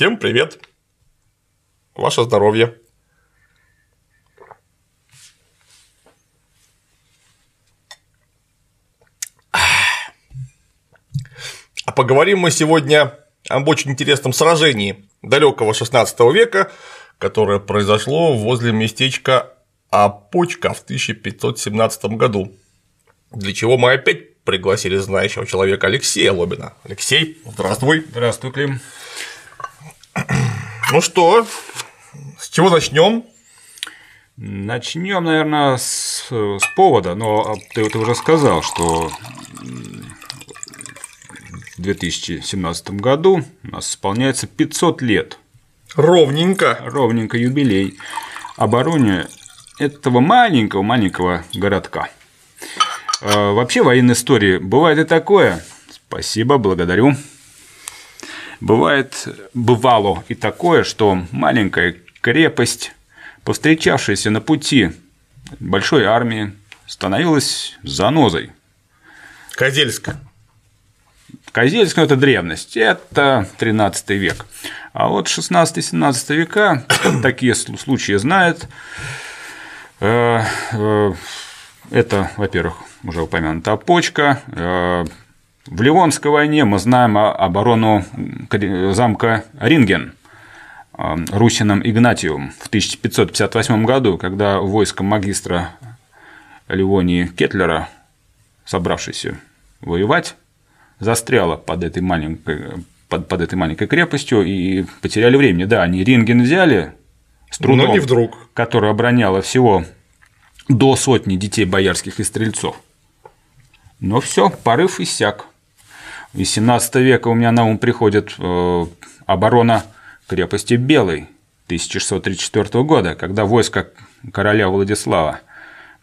Всем привет! Ваше здоровье! А поговорим мы сегодня об очень интересном сражении далекого 16 века, которое произошло возле местечка Апочка в 1517 году. Для чего мы опять пригласили знающего человека Алексея Лобина. Алексей, здравствуй. Здравствуй, Клим. Ну что, с чего начнем? Начнем, наверное, с, с повода, но ты, ты уже сказал, что в 2017 году у нас исполняется 500 лет. Ровненько. Ровненько юбилей обороне этого маленького-маленького городка. А, вообще в военной истории бывает и такое. Спасибо, благодарю. Бывает, бывало и такое, что маленькая крепость, повстречавшаяся на пути большой армии, становилась занозой. Козельск. Козельск – ну, это древность, это 13 век. А вот 16-17 века такие случаи знают. Э, э, это, во-первых, уже упомянутая почка. В Ливонской войне мы знаем оборону замка Ринген Русином Игнатиум в 1558 году, когда войско магистра Ливонии Кетлера, собравшийся воевать, застряло под этой маленькой, под, под этой маленькой крепостью и потеряли времени. Да, они Ринген взяли с трудом, Но не вдруг. которая обороняла всего до сотни детей боярских и стрельцов. Но все, порыв иссяк. Из 17 века у меня на ум приходит э, оборона крепости Белой 1634 года, когда войско короля Владислава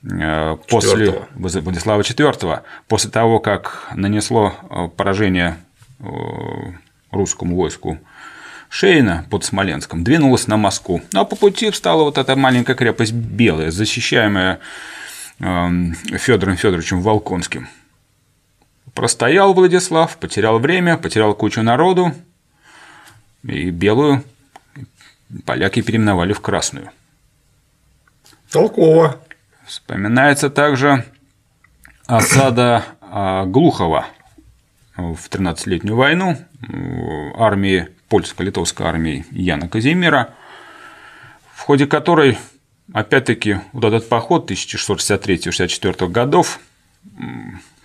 э, после Владислава IV, после того, как нанесло э, поражение русскому войску Шейна под Смоленском двинулась на Москву. Ну, а по пути встала вот эта маленькая крепость Белая, защищаемая эм, Федором Федоровичем Волконским. Простоял Владислав, потерял время, потерял кучу народу, и белую поляки переименовали в красную. Толково. Вспоминается также осада а, Глухова в 13-летнюю войну армии польско-литовской армии Яна Казимира, в ходе которой, опять-таки, вот этот поход 1663-64 годов,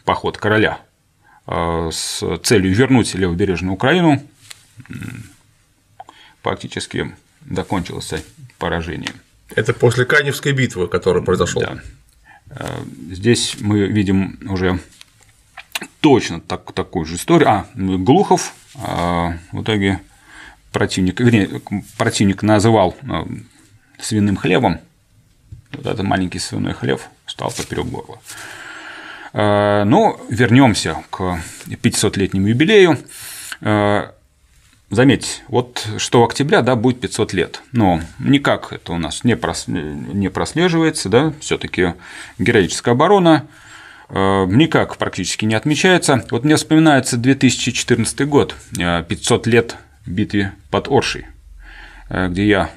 поход короля с целью вернуть левобережную Украину, фактически закончился поражением. Это после Каневской битвы, которая произошла. Да. Э, здесь мы видим уже точно так, такую же историю. А, Глухов а, в итоге противник, вернее, противник называл э, свиным хлебом, вот этот маленький свиной хлеб стал поперек горла. Э, Но ну, вернемся к 500-летнему юбилею. Э, заметьте, вот что в октября да, будет 500 лет, но никак это у нас не, не прослеживается, да, все таки героическая оборона никак практически не отмечается. Вот мне вспоминается 2014 год, 500 лет битве под Оршей, э, где я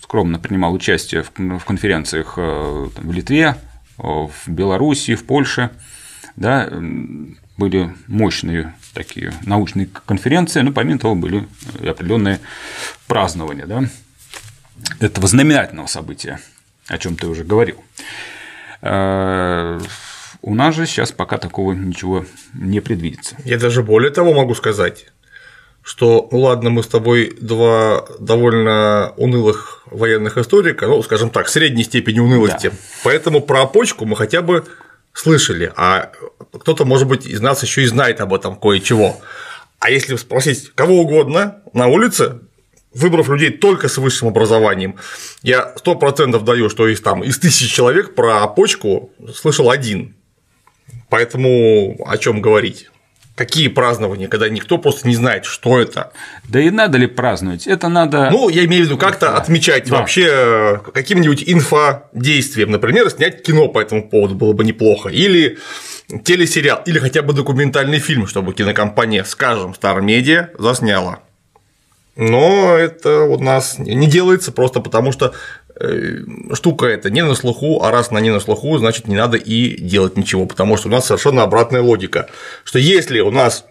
скромно принимал участие в конференциях э, в Литве, в Беларуси, в Польше. Да, были мощные такие научные конференции, но помимо того были определенные празднования да, этого знаменательного события, о чем ты уже говорил. Э, у нас же сейчас пока такого ничего не предвидится. Я даже более того могу сказать что, ну ладно, мы с тобой два довольно унылых военных историка, ну, скажем так, средней степени унылости, да. поэтому про опочку мы хотя бы слышали, а кто-то, может быть, из нас еще и знает об этом кое-чего. А если спросить кого угодно на улице, выбрав людей только с высшим образованием, я сто процентов даю, что из, там, из тысяч человек про опочку слышал один. Поэтому о чем говорить? Какие празднования, когда никто просто не знает, что это? Да и надо ли праздновать? Это надо. Ну, я имею в виду как-то да. отмечать да. вообще э, каким-нибудь инфодействием. Например, снять кино по этому поводу было бы неплохо. Или телесериал, или хотя бы документальный фильм, чтобы кинокомпания, скажем, Star Media засняла. но это у нас не делается просто потому, что штука эта не на слуху, а раз она не на слуху, значит, не надо и делать ничего, потому что у нас совершенно обратная логика, что если у нас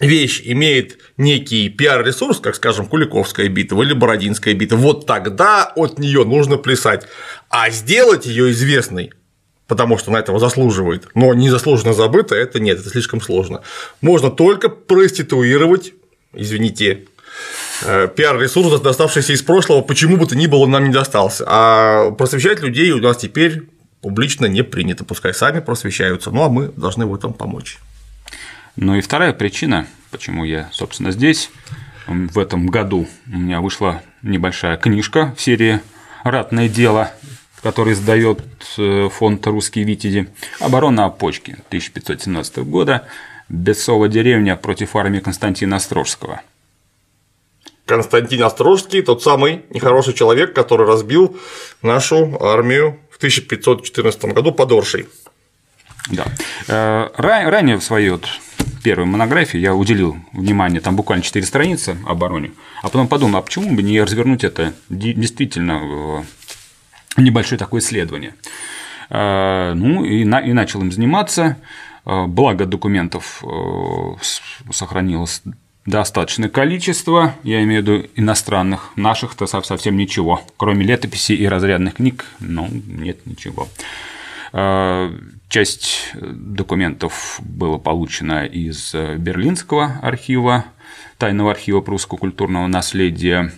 вещь имеет некий пиар-ресурс, как, скажем, Куликовская битва или Бородинская битва, вот тогда от нее нужно плясать. А сделать ее известной, потому что она этого заслуживает, но незаслуженно забыто, это нет, это слишком сложно. Можно только проституировать, извините, э, пиар-ресурс, доставшийся из прошлого, почему бы то ни было, нам не достался. А просвещать людей у нас теперь публично не принято, пускай сами просвещаются, ну а мы должны в этом помочь. Ну и вторая причина, почему я, собственно, здесь. В этом году у меня вышла небольшая книжка в серии «Ратное дело», который издает э, фонд «Русские Витязи», «Оборона опочки» 1517 года, «Бесова деревня против армии Константина Острожского». Константин Острожский – тот самый нехороший человек, который разбил нашу армию в 1514 году под Оршей. Да. Э, ранее в своей вот первой монографии я уделил внимание, там буквально 4 страницы обороне, а потом подумал, а почему бы не развернуть это действительно в небольшое такое исследование. Э, ну и, и начал им заниматься, э, благо документов сохранилось достаточное количество, я имею в виду иностранных, наших-то совсем ничего, кроме летописей и разрядных книг, ну, нет ничего. Э, часть документов была получена из Берлинского архива, тайного архива прусского культурного наследия,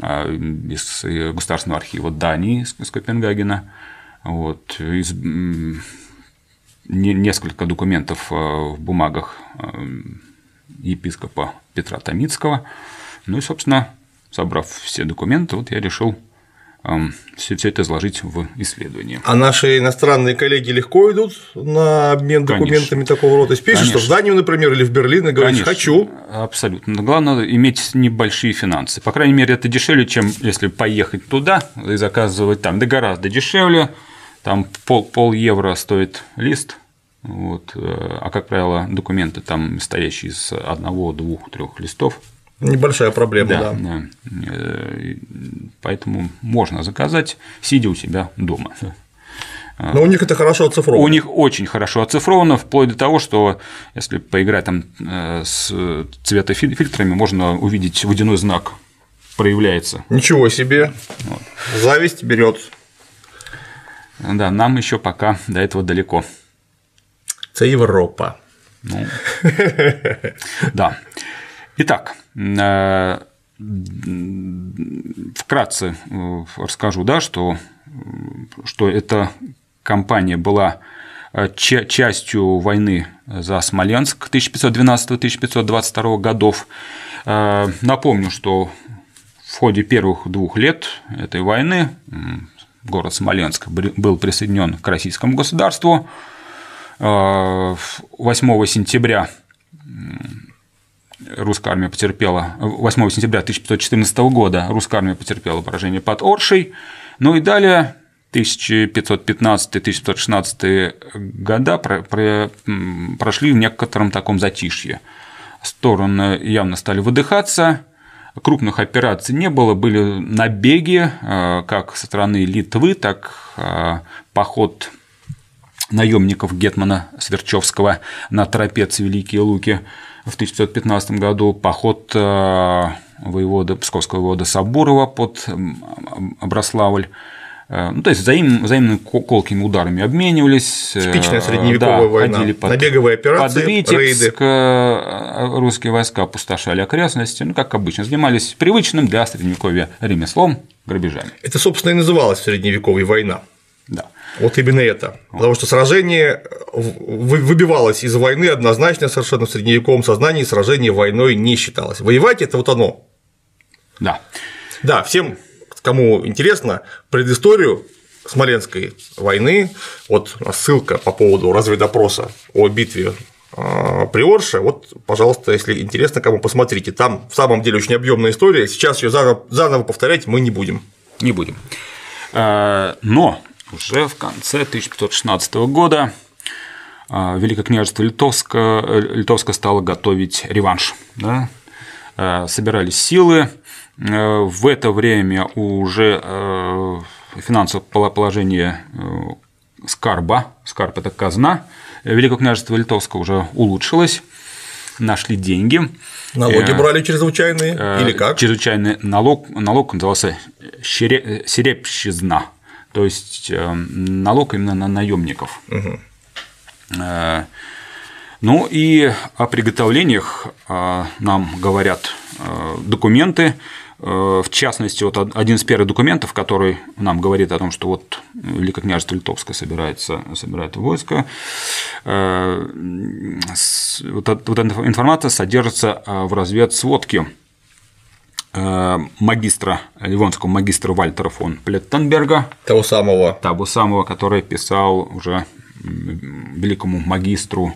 э, из Государственного архива Дании из Копенгагена, вот, из несколько документов э, в бумагах епископа Петра Томицкого. Ну и, собственно, собрав все документы, вот я решил все, все это изложить в исследовании. А наши иностранные коллеги легко идут на обмен документами Конечно. такого рода? Пишут, что в Данию, например, или в Берлин и говорят, хочу. Абсолютно. Но главное иметь небольшие финансы. По крайней мере, это дешевле, чем если поехать туда и заказывать там. Да гораздо дешевле. Там пол, пол евро стоит лист, вот, э, а как правило документы там стоящие из одного, двух, трех листов Небольшая проблема, да. да. Э, поэтому можно заказать, сидя у себя дома. Но у них это хорошо оцифровано. У них очень хорошо оцифровано, вплоть до того, что если поиграть там э, с цветофильтрами, можно увидеть водяной знак проявляется. Ничего себе. Вот. Зависть берет. Да, нам еще пока до этого далеко. Это Европа. Ну, да. Итак, э, вкратце э, расскажу, да, что, что эта кампания была э, частью войны за Смоленск 1512-1522 годов. Напомню, что в ходе первых двух лет этой войны город Смоленск был присоединен к российскому государству. 8 сентября русская армия потерпела 8 сентября 1514 года русская армия потерпела поражение под Оршей. Ну и далее 1515-1516 года прошли в некотором таком затишье. Стороны явно стали выдыхаться, крупных операций не было, были набеги э, как со стороны Литвы, так э, поход наемников Гетмана Сверчевского на Тропец Великие Луки – в 1515 году поход э, воевода, псковского воевода Сабурова под Оброславль. Э, ну, то есть взаим, взаимными колкими ударами обменивались. Э, Типичная средневековая да, война. Ходили под, Набеговые операции, под Витебск, рейды. русские войска опустошали окрестности, ну, как обычно, занимались привычным для средневековья ремеслом, грабежами. Это, собственно, и называлось средневековья война. Да. Вот именно это. Потому что сражение выбивалось из войны однозначно совершенно в средневековом сознании сражение войной не считалось. Воевать это вот оно. Да. Да, всем, кому интересно, предысторию Смоленской войны, вот ссылка по поводу разведопроса о битве а, при Орше, вот, пожалуйста, если интересно, кому посмотрите, там в самом деле очень объемная история, сейчас ее заново, заново повторять мы не будем. Не будем. А, но уже в конце 1516 года а, Великое княжество Литовское, Литовское стало готовить реванш. Да? собирались силы. В это время уже финансовое положение Скарба, Скарб – это казна, Великое княжество Литовское уже улучшилось, нашли деньги. Налоги брали чрезвычайные или как? Чрезвычайный налог, налог назывался серепщизна, то есть налог именно на наемников. Угу. Ну и о приготовлениях нам говорят документы, в частности, вот один из первых документов, который нам говорит о том, что вот Великое княжество Литовское собирается, собирает войско, вот эта информация содержится в разведсводке магистра, ливонского магистра Вальтера фон Плеттенберга. Того самого. Того самого, который писал уже великому магистру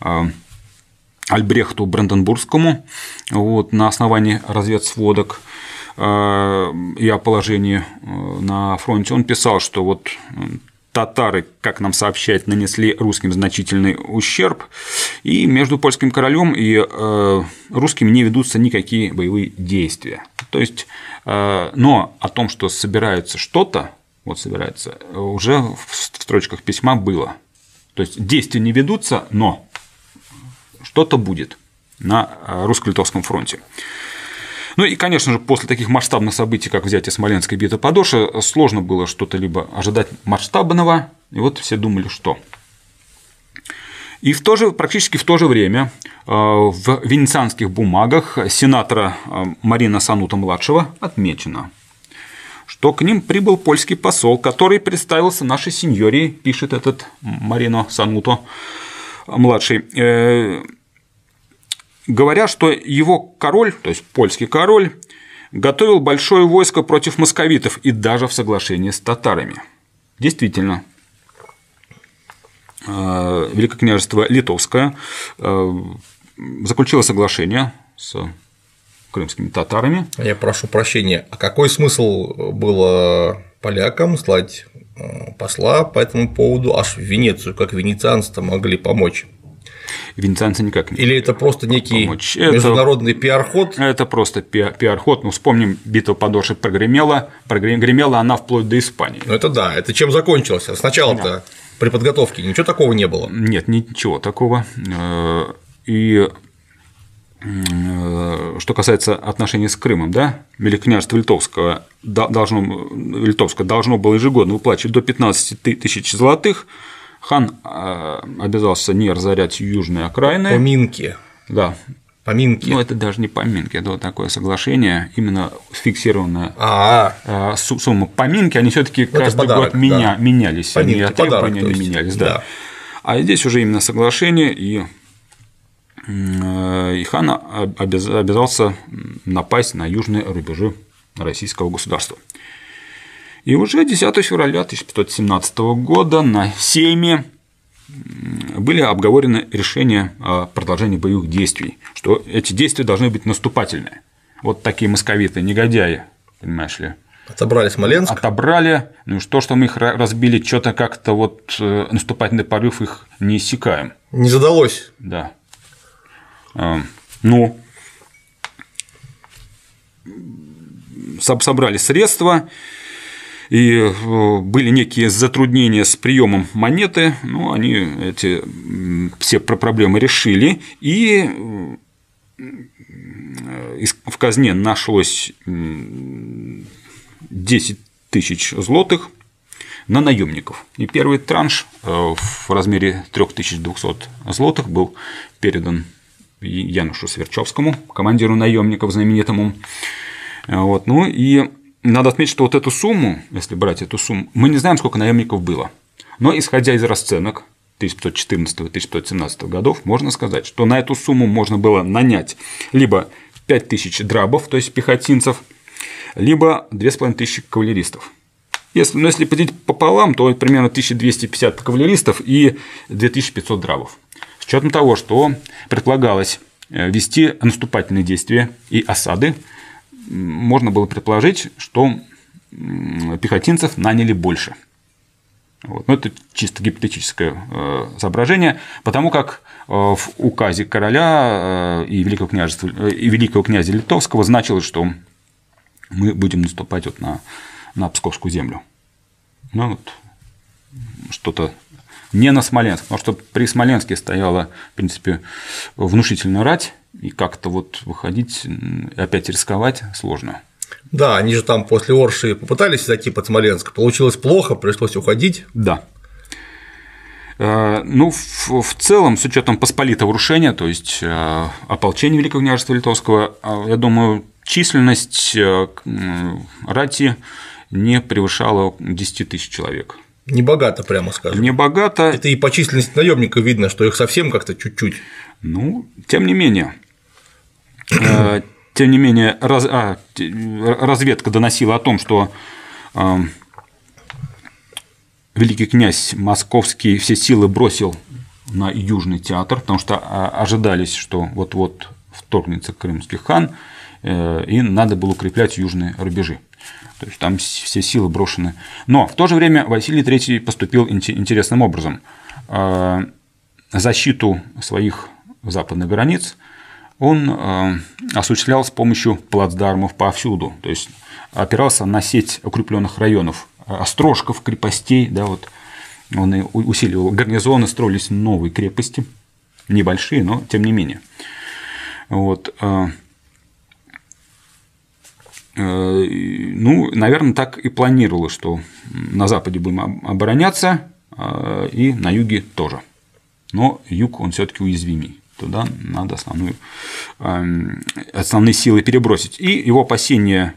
э, Альбрехту Бранденбургскому вот, на основании разведсводок э, и о положении э, на фронте. Он писал, что вот татары, как нам сообщают, нанесли русским значительный ущерб, и между польским королем и русскими не ведутся никакие боевые действия. То есть, но о том, что собирается что-то, вот собирается, уже в строчках письма было. То есть действия не ведутся, но что-то будет на э, русско-литовском фронте. Ну и, конечно же, после таких масштабных событий, как взятие Смоленской битвы Подоши, сложно было что-то либо ожидать масштабного, и вот все думали, что. И в то же, практически в то же время э, в венецианских бумагах сенатора э, Марина Санута-младшего отмечено – что к ним прибыл польский посол, который представился нашей сеньоре, пишет этот Марино Сануто младший, э, говоря, что его король, то есть польский король, готовил большое войско против московитов и даже в соглашении с татарами. Действительно, э, Великое княжество Литовское э, заключило соглашение с крымскими татарами. Я прошу прощения, а какой смысл было полякам слать э, посла по этому поводу аж в Венецию, как венецианцы могли помочь? Венецианцы никак не Или это просто некий помочь. международный пиар-ход? Это просто пиар-ход. Ну, вспомним, битва подоши прогремела, прогремела она вплоть до Испании. Ну, это да, это чем закончилось? Сначала-то да. при подготовке ничего такого не было? Нет, ничего такого. Э, и Э, что касается отношений с Крымом, да, Великокняжество Литовского должно, Литовское должно было ежегодно выплачивать до 15 тысяч золотых, хан э, обязался не разорять южные окраины. Поминки. Да. Поминки. Ну, это даже не поминки, это вот такое соглашение, именно фиксированная А-а-а. Э, сумма поминки, они все таки ну, каждый подарок, год меня, да. менялись, поминки, они требования менялись, да. да. А здесь уже именно соглашение, и Э, и хан обязался напасть на южные рубежи российского государства. И уже 10 февраля 1517 года на Сейме были обговорены решения о продолжении боевых действий, что эти действия должны быть наступательные. Вот такие московиты, негодяи, понимаешь ли. Отобрали Смоленск. Отобрали, ну и что, что мы их разбили, что-то как-то вот э, наступательный порыв их не иссякаем. Не задалось. Да. А, но собрали средства, и э, были некие затруднения с приемом монеты, но они эти все проблемы решили, и э, в казне нашлось 10 тысяч злотых на наемников. И первый транш э, в размере 3200 злотых был передан Янушу Сверчевскому, командиру наемников знаменитому. Вот. Ну и надо отметить, что вот эту сумму, если брать эту сумму, мы не знаем, сколько наемников было. Но исходя из расценок 1514-1517 годов, можно сказать, что на эту сумму можно было нанять либо 5000 драбов, то есть пехотинцев, либо 2500 кавалеристов. Если, ну, если поделить пополам, то примерно 1250 кавалеристов и 2500 драбов. С учетом того, что предполагалось э, вести наступательные действия и осады, можно было предположить, что пехотинцев наняли больше. Вот. Но это чисто гипотетическое э, соображение, потому как э, в указе короля э, и великого, княжества, и великого князя Литовского значилось, что мы будем наступать вот на, на Псковскую землю. Ну, вот, что-то не на Смоленск, потому что при Смоленске стояла, в принципе, внушительная рать, и как-то вот выходить, опять рисковать сложно. Да, они же там после Орши попытались зайти под Смоленск, получилось плохо, пришлось уходить. Да. Э, ну, в, в целом, с учетом посполитого рушения, то есть э, ополчения Великого княжества Литовского, э, я думаю, численность рати не превышала 10 тысяч человек. Не богато, прямо скажем. Не богато. Это и по численности наемников видно, что их совсем как-то чуть-чуть. Ну, тем не менее, тем не менее, раз, а, разведка доносила о том, что э, великий князь Московский все силы бросил на Южный театр, потому что а, ожидались, что вот-вот вторгнется крымский хан, э, и надо было укреплять южные рубежи. То есть там все силы брошены. Но в то же время Василий III поступил интересным образом. Э, защиту своих западных границ – он э, осуществлял с помощью плацдармов повсюду, то есть опирался на сеть укрепленных районов, острожков, крепостей, да, вот он усиливал гарнизоны, строились новые крепости, небольшие, но тем не менее. Вот. Э, э, ну, наверное, так и планировалось, что на Западе будем обороняться, и на юге тоже. Но юг, он все-таки уязвимый туда надо основную, эм, основные силы перебросить. И его опасения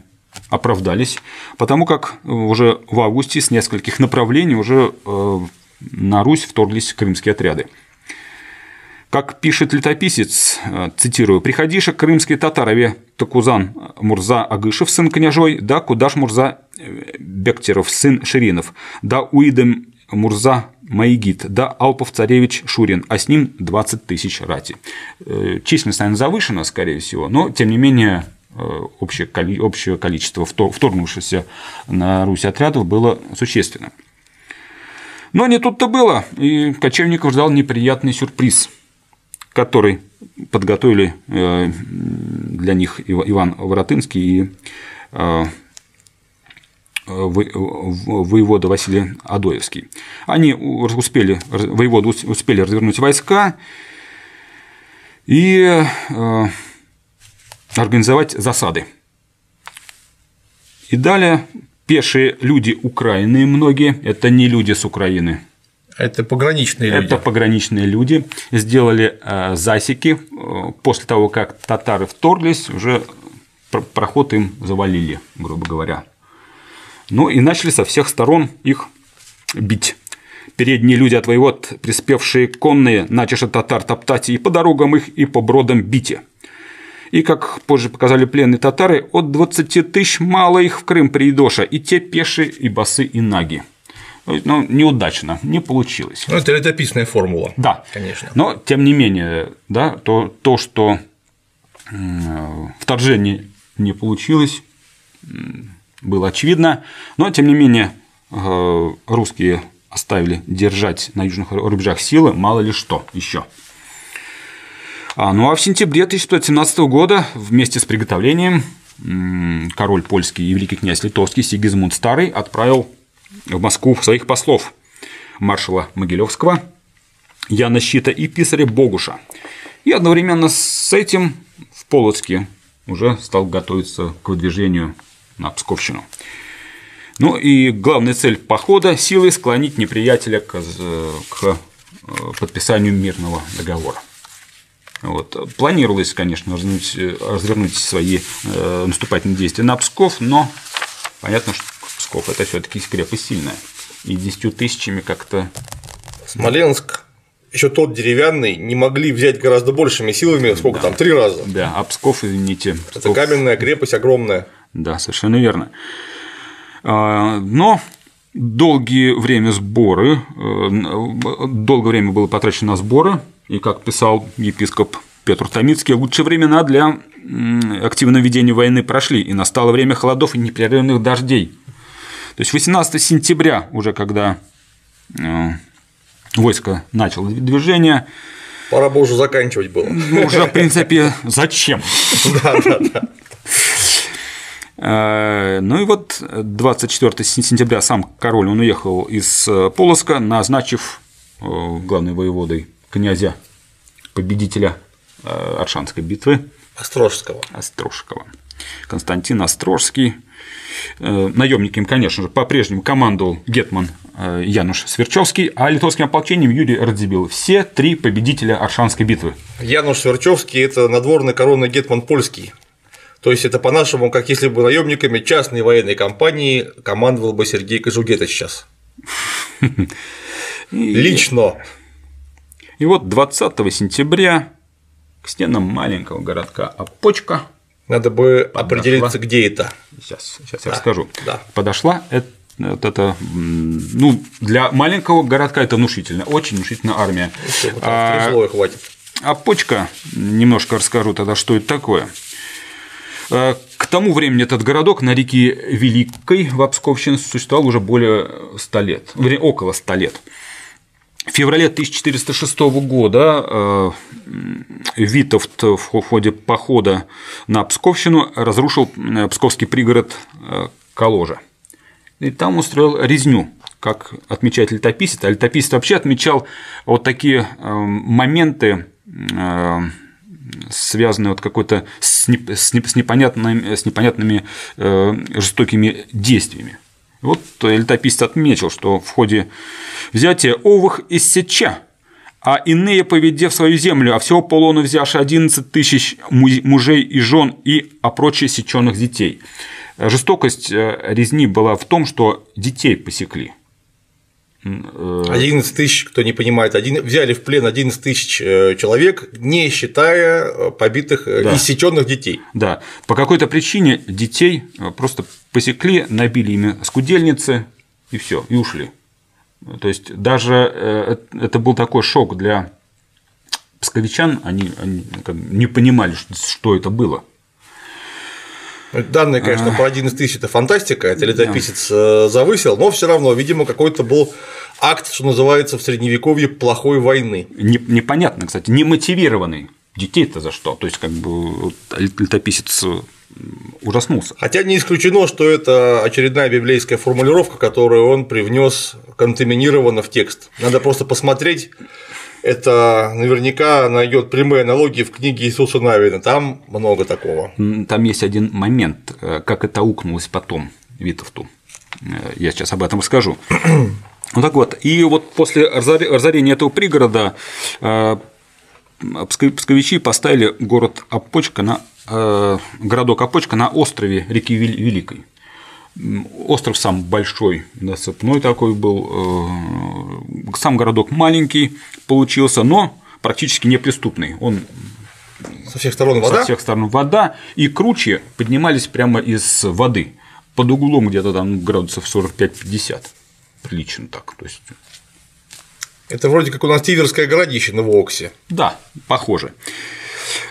оправдались, потому как уже в августе с нескольких направлений уже э, на Русь вторглись крымские отряды. Как пишет летописец, э, цитирую, «Приходиша крымские татарове Такузан Мурза Агышев, сын княжой, да Кудаш Мурза э, Бектеров, сын Ширинов, да Уидем Мурза Маигит, да Алпов Царевич Шурин, а с ним 20 тысяч рати. Э, численность, наверное, завышена, скорее всего, но, тем не менее, э, общее, количество вторгнувшихся на Русь отрядов было существенно. Но не тут-то было, и кочевников ждал неприятный сюрприз, который подготовили э, для них Иван Воротынский и воевода Василий Адоевский. Они успели, воеводы успели развернуть войска и э, организовать засады. И далее пешие люди Украины многие, это не люди с Украины, это пограничные люди. Это пограничные люди сделали э, засеки э, после того, как татары вторглись, уже проход им завалили, грубо говоря. Ну и начали со всех сторон их бить. Передние люди от воевод, приспевшие конные, начали татар топтать и по дорогам их, и по бродам бите. И, как позже показали пленные татары, от 20 тысяч мало их в Крым приедоша, и те пешие, и басы, и наги. Ну, неудачно, не получилось. Ну, это летописная формула. Да, конечно. Но, тем не менее, да, то, то что вторжение не получилось, было очевидно, но тем не менее э, русские оставили держать на южных рубежах силы, мало ли что еще. А, ну а в сентябре 1517 года вместе с приготовлением король польский и великий князь литовский Сигизмунд Старый отправил в Москву своих послов маршала Могилевского, Яна Щита и писаря Богуша. И одновременно с этим в Полоцке уже стал готовиться к выдвижению на Псковщину. Ну и главная цель похода – силой склонить неприятеля к, к э, подписанию мирного договора. Вот. Планировалось, конечно, развернуть, развернуть свои э, наступательные действия на Псков, но понятно, что Псков – это все таки крепость сильная. И десятью тысячами как-то… Смоленск еще тот деревянный не могли взять гораздо большими силами, сколько да. там, три раза. Да, а Псков, извините. Псков... Это каменная крепость огромная. Да, совершенно верно. А, но долгие время сборы, э, долгое время было потрачено на сборы, и, как писал епископ Петр Томицкий, лучшие времена для активного ведения войны прошли, и настало время холодов и непрерывных дождей. То есть 18 сентября, уже когда войско начало движение. Пора бы уже заканчивать было. Ну, уже, в принципе, зачем? Да, да, да. Э, ну и вот 24 сентября сам король он уехал из э, Полоска, назначив э, главной воеводой князя победителя Аршанской битвы Острожского. Острожского. Константин Острожский. Наемник им, конечно же, по-прежнему командовал Гетман Януш Сверчевский, а литовским ополчением Юрий Радзибил. Все три победителя Аршанской битвы. Януш Сверчевский – это надворный коронный Гетман Польский, то есть это по-нашему, как если бы наемниками частной военной компании командовал бы Сергей Кожугета сейчас. Лично. И вот 20 сентября к стенам маленького городка Опочка надо бы подошла... определиться, где это. Сейчас, сейчас да, я расскажу. Да. Подошла это, вот это, ну, для маленького городка это внушительно, очень внушительная армия. Еще, а, хватит. Опочка, немножко расскажу тогда, что это такое. Э, к тому времени этот городок на реке Великой в Псковщине существовал уже более 100 лет, около 100 лет. В феврале 1406 года э, Витовт в ходе похода на Псковщину разрушил э, псковский пригород Каложа. И там устроил резню, как отмечает летописец. А летописец вообще отмечал вот такие моменты связанные вот какой-то с, не, с, не, с, непонятными, с непонятными э, жестокими действиями. Вот летописец отметил, что в ходе взятия овых из Сеча, а иные, поведев свою землю, а всего полону взявши 11 тысяч мужей и жен и а прочие сеченных детей. Жестокость э, резни была в том, что детей посекли – 11 э, тысяч, кто не понимает, один, взяли в плен 11 тысяч э, человек, не считая э, побитых, да. иссеченных детей. Да, по какой-то причине детей просто посекли, набили ими скудельницы и все, и ушли. То есть даже это был такой шок для псковичан, они, они не понимали, что это было. Данные, конечно, по 11 тысяч это фантастика, это летописец завысил, но все равно, видимо, какой-то был акт, что называется, в средневековье плохой войны. Непонятно, кстати, не мотивированный. Детей-то за что? То есть, как бы летописец ужаснулся. Хотя не исключено, что это очередная библейская формулировка, которую он привнес контаминированно в текст. Надо просто посмотреть. Это наверняка найдет прямые аналогии в книге Иисуса Навина. Там много такого. Там есть один момент, э, как это укнулось потом Витовту. Э, я сейчас об этом расскажу. Ну так вот, и вот после разорения этого пригорода э, псковичи поставили город Опочка на городок Опочка на острове реки Великой. Остров сам большой, насыпной такой был, э, сам городок маленький получился, но практически неприступный. Он со всех сторон вода? Со всех сторон вода, и круче поднимались прямо из воды, под углом где-то там градусов 45-50 прилично так. То есть... Это вроде как у нас Тиверское городище на Воксе. Да, похоже.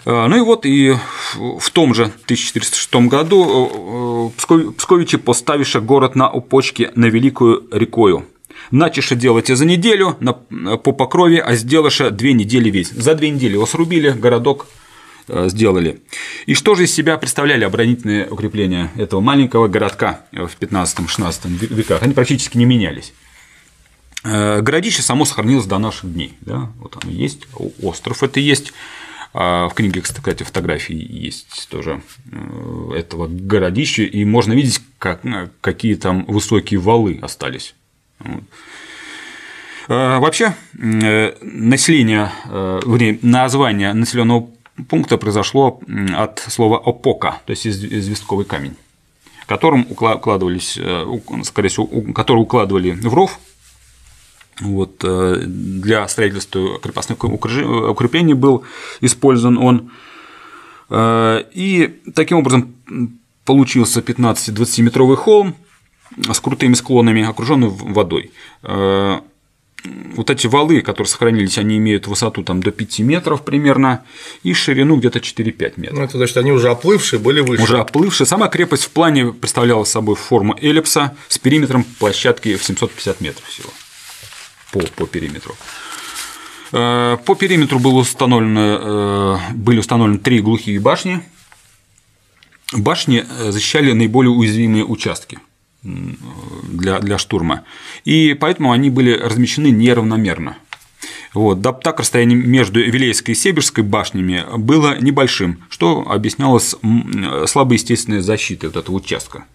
Э, ну и вот и в том же 1406 году э, Псковичи поставиша город на опочке на Великую рекою. Начише делать за неделю по покрове, а сделаша две недели весь. За две недели его срубили, городок э, сделали. И что же из себя представляли оборонительные укрепления этого маленького городка в 15-16 веках? Они практически не менялись. Э, городище само сохранилось до наших дней. Да? Вот оно есть, остров это есть. А в книге, кстати, фотографии есть тоже э, этого городища, и можно видеть, как, какие там высокие валы остались. Вообще, население, название населенного пункта произошло от слова опока, то есть известковый камень, которым укладывались, э, скорее всего, который укладывали в ров вот, э, для строительства крепостных укреплений был использован он. Э, и таким образом получился 15-20 метровый холм с крутыми склонами, окруженный водой вот эти валы, которые сохранились, они имеют высоту там, до 5 метров примерно и ширину где-то 4-5 метров. Ну, это значит, они уже оплывшие были выше. Уже оплывшие. Сама крепость в плане представляла собой форму эллипса с периметром площадки в 750 метров всего. По, по периметру. По периметру было установлено, были установлены три глухие башни. Башни защищали наиболее уязвимые участки для, для штурма. И поэтому они были размещены неравномерно. Вот. Да, так расстояние между Вилейской и Северской башнями было небольшим, что объяснялось слабой естественной защитой вот этого участка.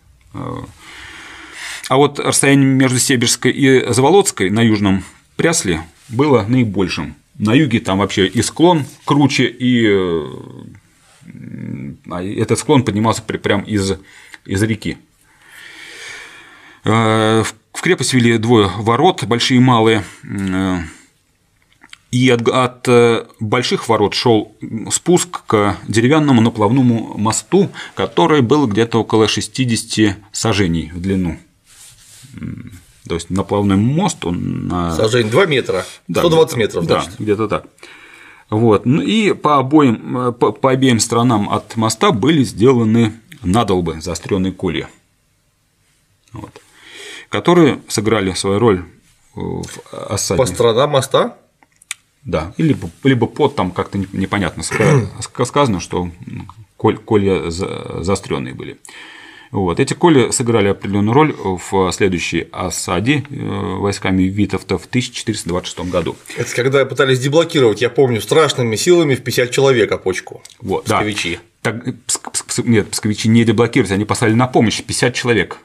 А вот расстояние между Северской и Заволоцкой на южном Прясле было наибольшим. На юге там вообще и склон круче, и а этот склон поднимался прямо из, из реки. Э, в крепость вели двое ворот, большие и малые. Э, и от, от э, больших ворот шел спуск к деревянному наплавному мосту, который был где-то около 60 сажений в длину. То есть наплавной мост, он на… Сажень 2 метра, 120 метров, да, где-то так. Вот. Ну и по, обоим, по, по обеим сторонам от моста были сделаны надолбы, заостренные колья, вот, которые сыграли свою роль в осаде. По сторонам моста? Да, либо, либо под там как-то непонятно сказано, что колья заостренные были. Вот. Эти коли сыграли определенную роль в следующей осаде э, войсками Витовта в 1426 году. Это когда пытались деблокировать, я помню, страшными силами в 50 человек опочку. Вот, псковичи. Да. Так, нет, псковичи не деблокировать, они послали на помощь 50 человек.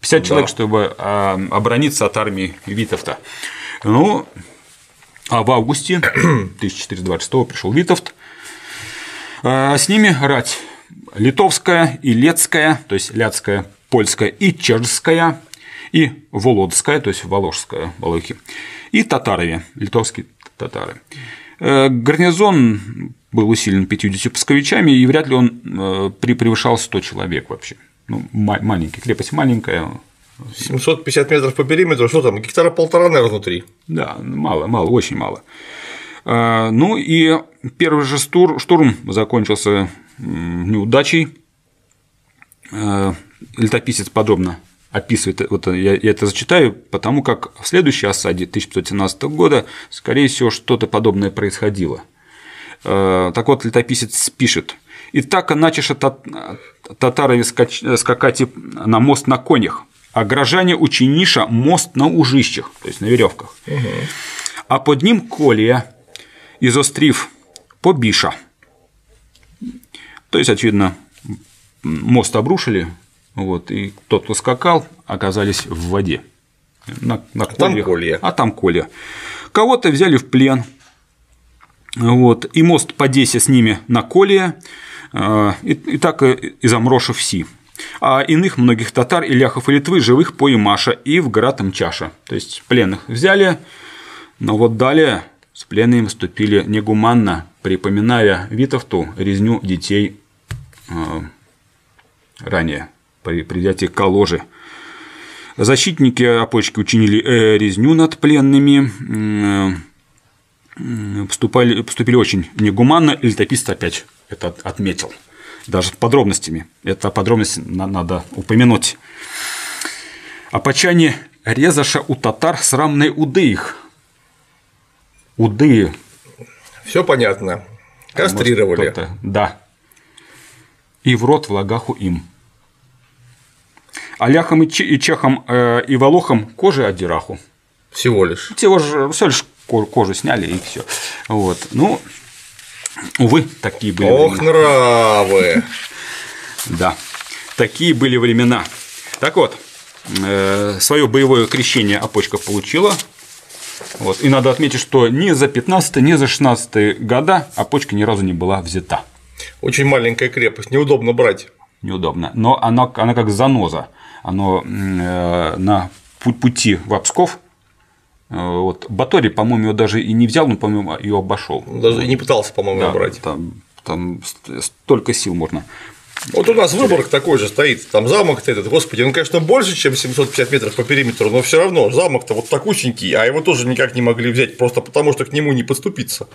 50 да. человек, чтобы а, оборониться от армии Витовта. Ну, а в августе 1426 пришел Витовт. А, с ними рать литовская и летская, то есть ляцкая, польская и чешская, и володская, то есть воложская, волохи, и татарове, литовские татары. Э, гарнизон был усилен 50 пусковичами, и вряд ли он э, превышал 100 человек вообще. Ну, маленький, крепость маленькая. 750 метров по периметру, что там, гектара полтора, наверное, внутри. Да, мало, мало, очень мало. Э, ну и первый же штурм закончился неудачей. Э, летописец подробно описывает, вот я, я это зачитаю, потому как в следующей осаде 1517 года, скорее всего, что-то подобное происходило. Э, так вот, летописец пишет. «И так начаша татарами скакать на мост на конях, а горожане учениша мост на ужищах, то есть на веревках. Угу. А под ним колия, изострив побиша – то есть, очевидно, мост обрушили, вот, и тот, кто скакал, оказались в воде. На, на а там колья. А там колья. Кого-то взяли в плен, вот, и мост подеся с ними на колья, э, и, и так и замрошив все. А иных многих татар, иляхов и Литвы живых по Имаша и в град Мчаша. То есть пленных взяли, но вот далее с пленными вступили негуманно, припоминая Витовту резню детей ранее при взятии Каложи. Защитники опочки учинили э, резню над пленными, э, поступали, поступили очень негуманно, и летописец опять это отметил, даже с подробностями. Это подробности надо упомянуть. Опочане резаша у татар срамной уды их. Уды. Все понятно. Кастрировали. Да и в рот влагаху им. А ляхам и чехам э, и волохам кожи отдираху. Всего лишь. Всего, же, всего лишь кожу сняли и все. Вот. Ну, увы, такие были Ох, времена. нравы! Да, такие были времена. Так вот, э, свое боевое крещение Апочка получила. Вот. И надо отметить, что ни за 15 ни за 16 года Апочка ни разу не была взята. Очень маленькая крепость, неудобно брать. Неудобно. Но она, она как заноза. Оно э, на пути в Псков э, вот. Батори, по-моему, ее даже и не взял, но, по-моему, ее обошел. Даже и не пытался, по-моему, да, брать. Там, там столько сил можно. Вот у нас Выборг такой же стоит, там замок-то этот, господи, он, конечно, больше, чем 750 метров по периметру, но все равно замок-то вот такущенький, а его тоже никак не могли взять, просто потому что к нему не подступиться.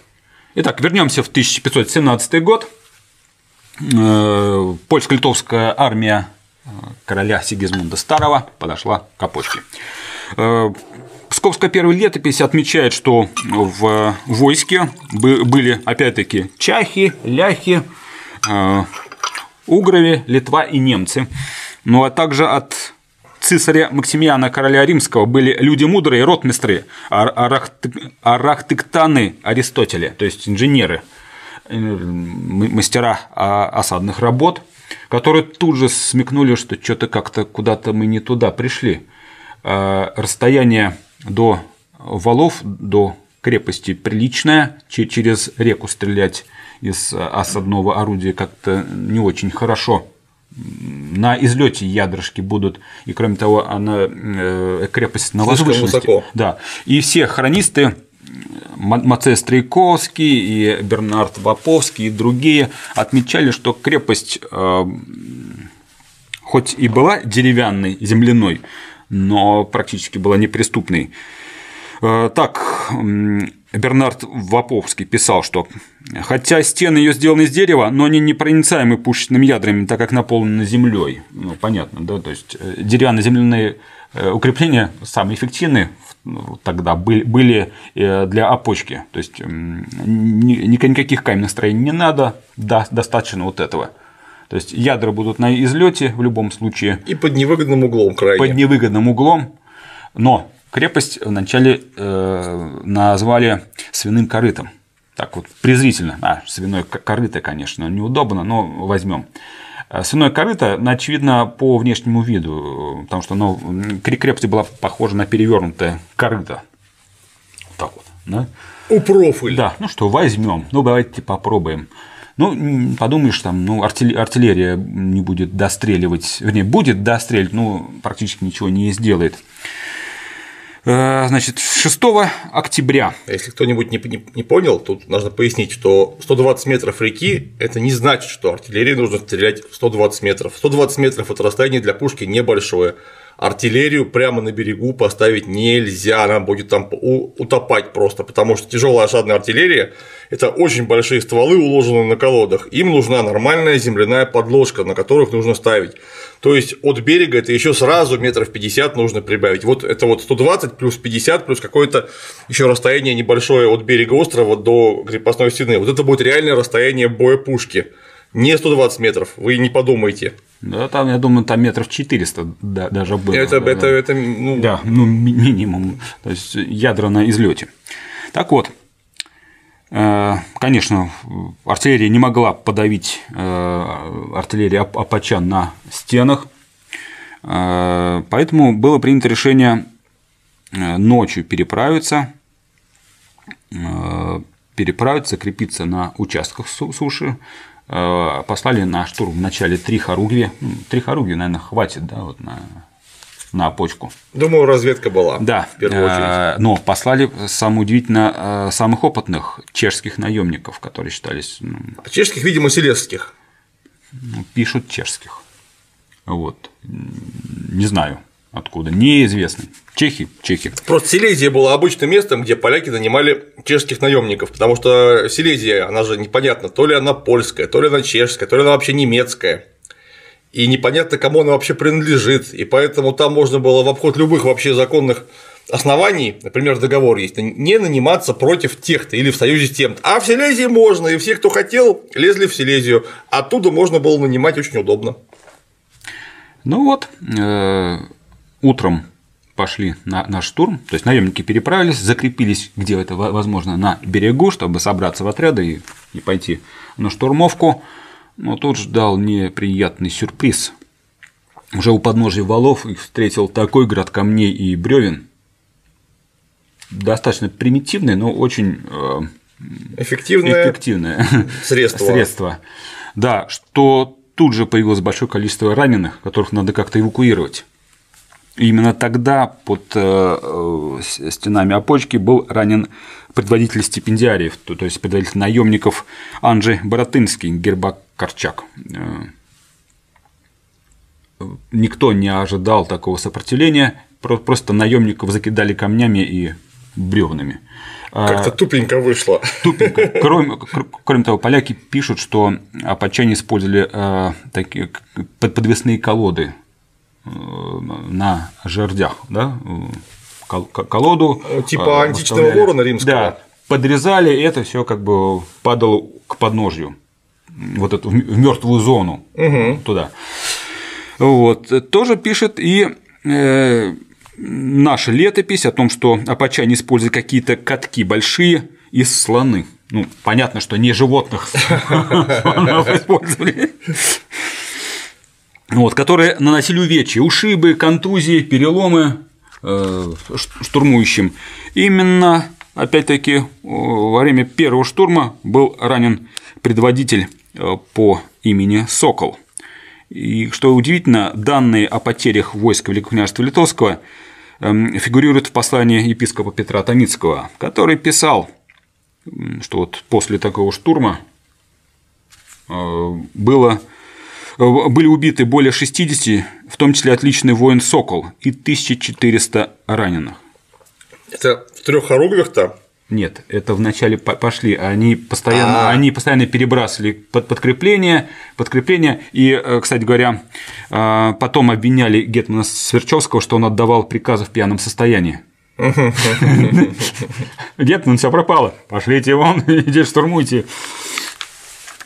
Итак, вернемся в 1517 год. Э, польско-литовская армия э, короля Сигизмунда Старого подошла к опочке. Э, Псковская первая летопись отмечает, что в войске были, опять-таки, чахи, ляхи, угрове, Литва и немцы. Ну а также от цесаря Максимиана, короля римского, были люди мудрые, ротмистры, арахтыктаны Аристотеля, то есть инженеры, мастера осадных работ, которые тут же смекнули, что что-то как-то куда-то мы не туда пришли. Э, расстояние до валов, до крепости приличное, через реку стрелять из осадного орудия как-то не очень хорошо. На излете ядрышки будут, и кроме того, она э, крепость на возвышенности. Высоко. Да. И все хронисты Мацей Стрейковский и Бернард Ваповский и другие отмечали, что крепость э, хоть и была деревянной, земляной, но практически была неприступной. Э, так, Бернард Ваповский писал, что хотя стены ее сделаны из дерева, но они непроницаемы пушечными ядрами, так как наполнены землей. Ну, понятно, да, то есть э, деревянно-земляные э, укрепления самые эффективные тогда были для опочки. То есть никаких каменных строений не надо, достаточно вот этого. То есть ядра будут на излете в любом случае. И под невыгодным углом крайне. Под невыгодным углом. Но крепость вначале э, назвали свиным корытом. Так вот, презрительно. А, свиное корыто, конечно, неудобно, но возьмем. Э, свиное корыто, очевидно, по внешнему виду, потому что оно, крепость была похожа на перевернутое корыто. Вот так вот. Да? У профиль. Да, ну что, возьмем. Ну, давайте попробуем. Ну, подумаешь, там, ну, артиллерия не будет достреливать, вернее, будет достреливать, но практически ничего не сделает. Э, значит, 6 октября. Если кто-нибудь не, не, не понял, тут нужно пояснить, что 120 метров реки – это не значит, что артиллерии нужно стрелять в 120 метров. 120 метров – это расстояние для пушки небольшое артиллерию прямо на берегу поставить нельзя, она будет там утопать просто, потому что тяжелая осадная артиллерия – это очень большие стволы, уложенные на колодах, им нужна нормальная земляная подложка, на которых нужно ставить. То есть от берега это еще сразу метров 50 нужно прибавить. Вот это вот 120 плюс 50 плюс какое-то еще расстояние небольшое от берега острова до крепостной стены. Вот это будет реальное расстояние боя пушки. Не 120 метров, вы не подумайте. Да, там, я думаю, там метров 400 да, даже было. Это, да, это, это, ну... Да, ну, минимум. То есть ядра на излете. Так вот, конечно, артиллерия не могла подавить э, артиллерию Апачан на стенах, э, поэтому было принято решение ночью переправиться, переправиться, закрепиться на участках суши, Э, послали на штурм вначале три хоругви. Три хоругви, наверное, хватит, да, вот на на почку. Думаю, разведка была. Да, в первую очередь. Э, но послали, самое удивительно, э, самых опытных чешских наемников, которые считались. Ну, а чешских, видимо, селезских. Ну, пишут чешских. Вот. Не знаю откуда, неизвестно. Чехи, чехи. Просто Силезия была обычным местом, где поляки нанимали чешских наемников, потому что Силезия, она же непонятно, то ли она польская, то ли она чешская, то ли она вообще немецкая. И непонятно, кому она вообще принадлежит. И поэтому там можно было в обход любых вообще законных оснований, например, договор есть, не наниматься против тех-то или в союзе с тем-то. А в Силезии можно, и все, кто хотел, лезли в Силезию. Оттуда можно было нанимать очень удобно. Ну вот, э, утром пошли на, на штурм, то есть наемники переправились, закрепились, где это возможно, на берегу, чтобы собраться в отряды и, и пойти на штурмовку. Но тут ждал неприятный сюрприз. Уже у подножия валов их встретил такой град камней и бревен, достаточно примитивный, но очень э, эффективное, эффективное средство. средство. Да, что тут же появилось большое количество раненых, которых надо как-то эвакуировать. И именно тогда под э, э, стенами опочки был ранен предводитель стипендиариев, то есть предводитель наемников Анджей Боротынский, Гербак Корчак. Э, никто не ожидал такого сопротивления, просто наемников закидали камнями и бревнами. Как-то тупенько вышло. Тупенько. Кроме, кроме того, поляки пишут, что апачане использовали такие подвесные колоды Э, на жердях, да, колоду. Типа античного ворона римского. Да, подрезали, и это все как бы падало к подножью, вот эту в мертвую зону угу. туда. Вот. Тоже пишет и э, наша летопись о том, что апачане используют какие-то катки большие из слоны. Ну, понятно, что не животных использовали. Вот, которые наносили увечья, ушибы, контузии, переломы э, штурмующим. Именно, опять-таки, во время первого штурма был ранен предводитель э, по имени Сокол. И что удивительно, данные о потерях войск Великого княжества Литовского эм, фигурируют в послании епископа Петра Томицкого, который писал, что вот после такого штурма э, было, э, были убиты более 60, в том числе отличный воин Сокол и 1400 раненых. Это в трех хоругвях-то нет, это вначале пошли, они постоянно, А-а-а. они постоянно перебрасывали под подкрепление, подкрепление, и, э, кстати говоря, э, потом обвиняли Гетмана Сверчевского, что он отдавал приказы в пьяном состоянии. Гетман, все пропало, пошлите вон, идите штурмуйте.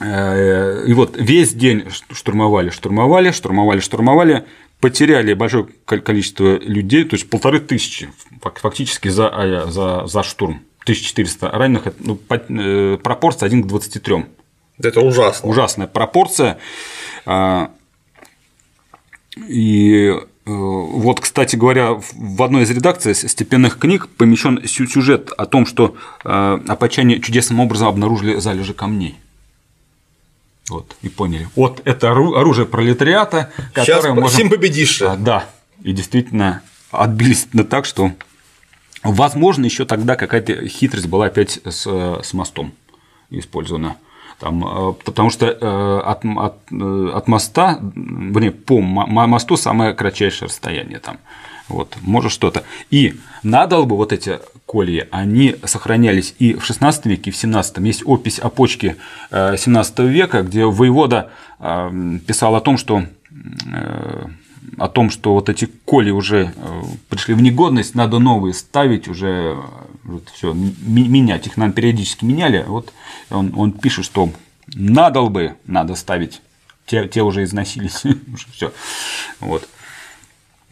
Э, и вот весь день штурмовали, штурмовали, штурмовали, штурмовали, потеряли большое количество людей, то есть полторы тысячи фактически за, а, за, за штурм. 1400 раненых, ну, э, пропорция 1 к 23. Это ужасно. Ужасная пропорция. А, и э, вот, кстати говоря, в одной из редакций степенных книг помещен сюжет о том, что апачане чудесным образом обнаружили залежи камней. Вот, и поняли. Вот это оружие пролетариата, которое Сейчас можем... победишь. А, да, и действительно отбились на так, что Возможно, еще тогда какая-то хитрость была опять с, с мостом использована. Там, э, потому что э, от, от, э, от моста, вернее, по мосту самое кратчайшее расстояние там. Вот, может что-то. И надо бы вот эти колья, они сохранялись и в 16 веке, и в 17. Есть опись о почке 17 века, где воевода писал о том, что о том, что вот эти коли уже э, пришли в негодность, надо новые ставить, уже вот все, менять. Их нам периодически меняли. Вот он, он пишет, что надо бы надо ставить. Те, те уже износились. все. Вот.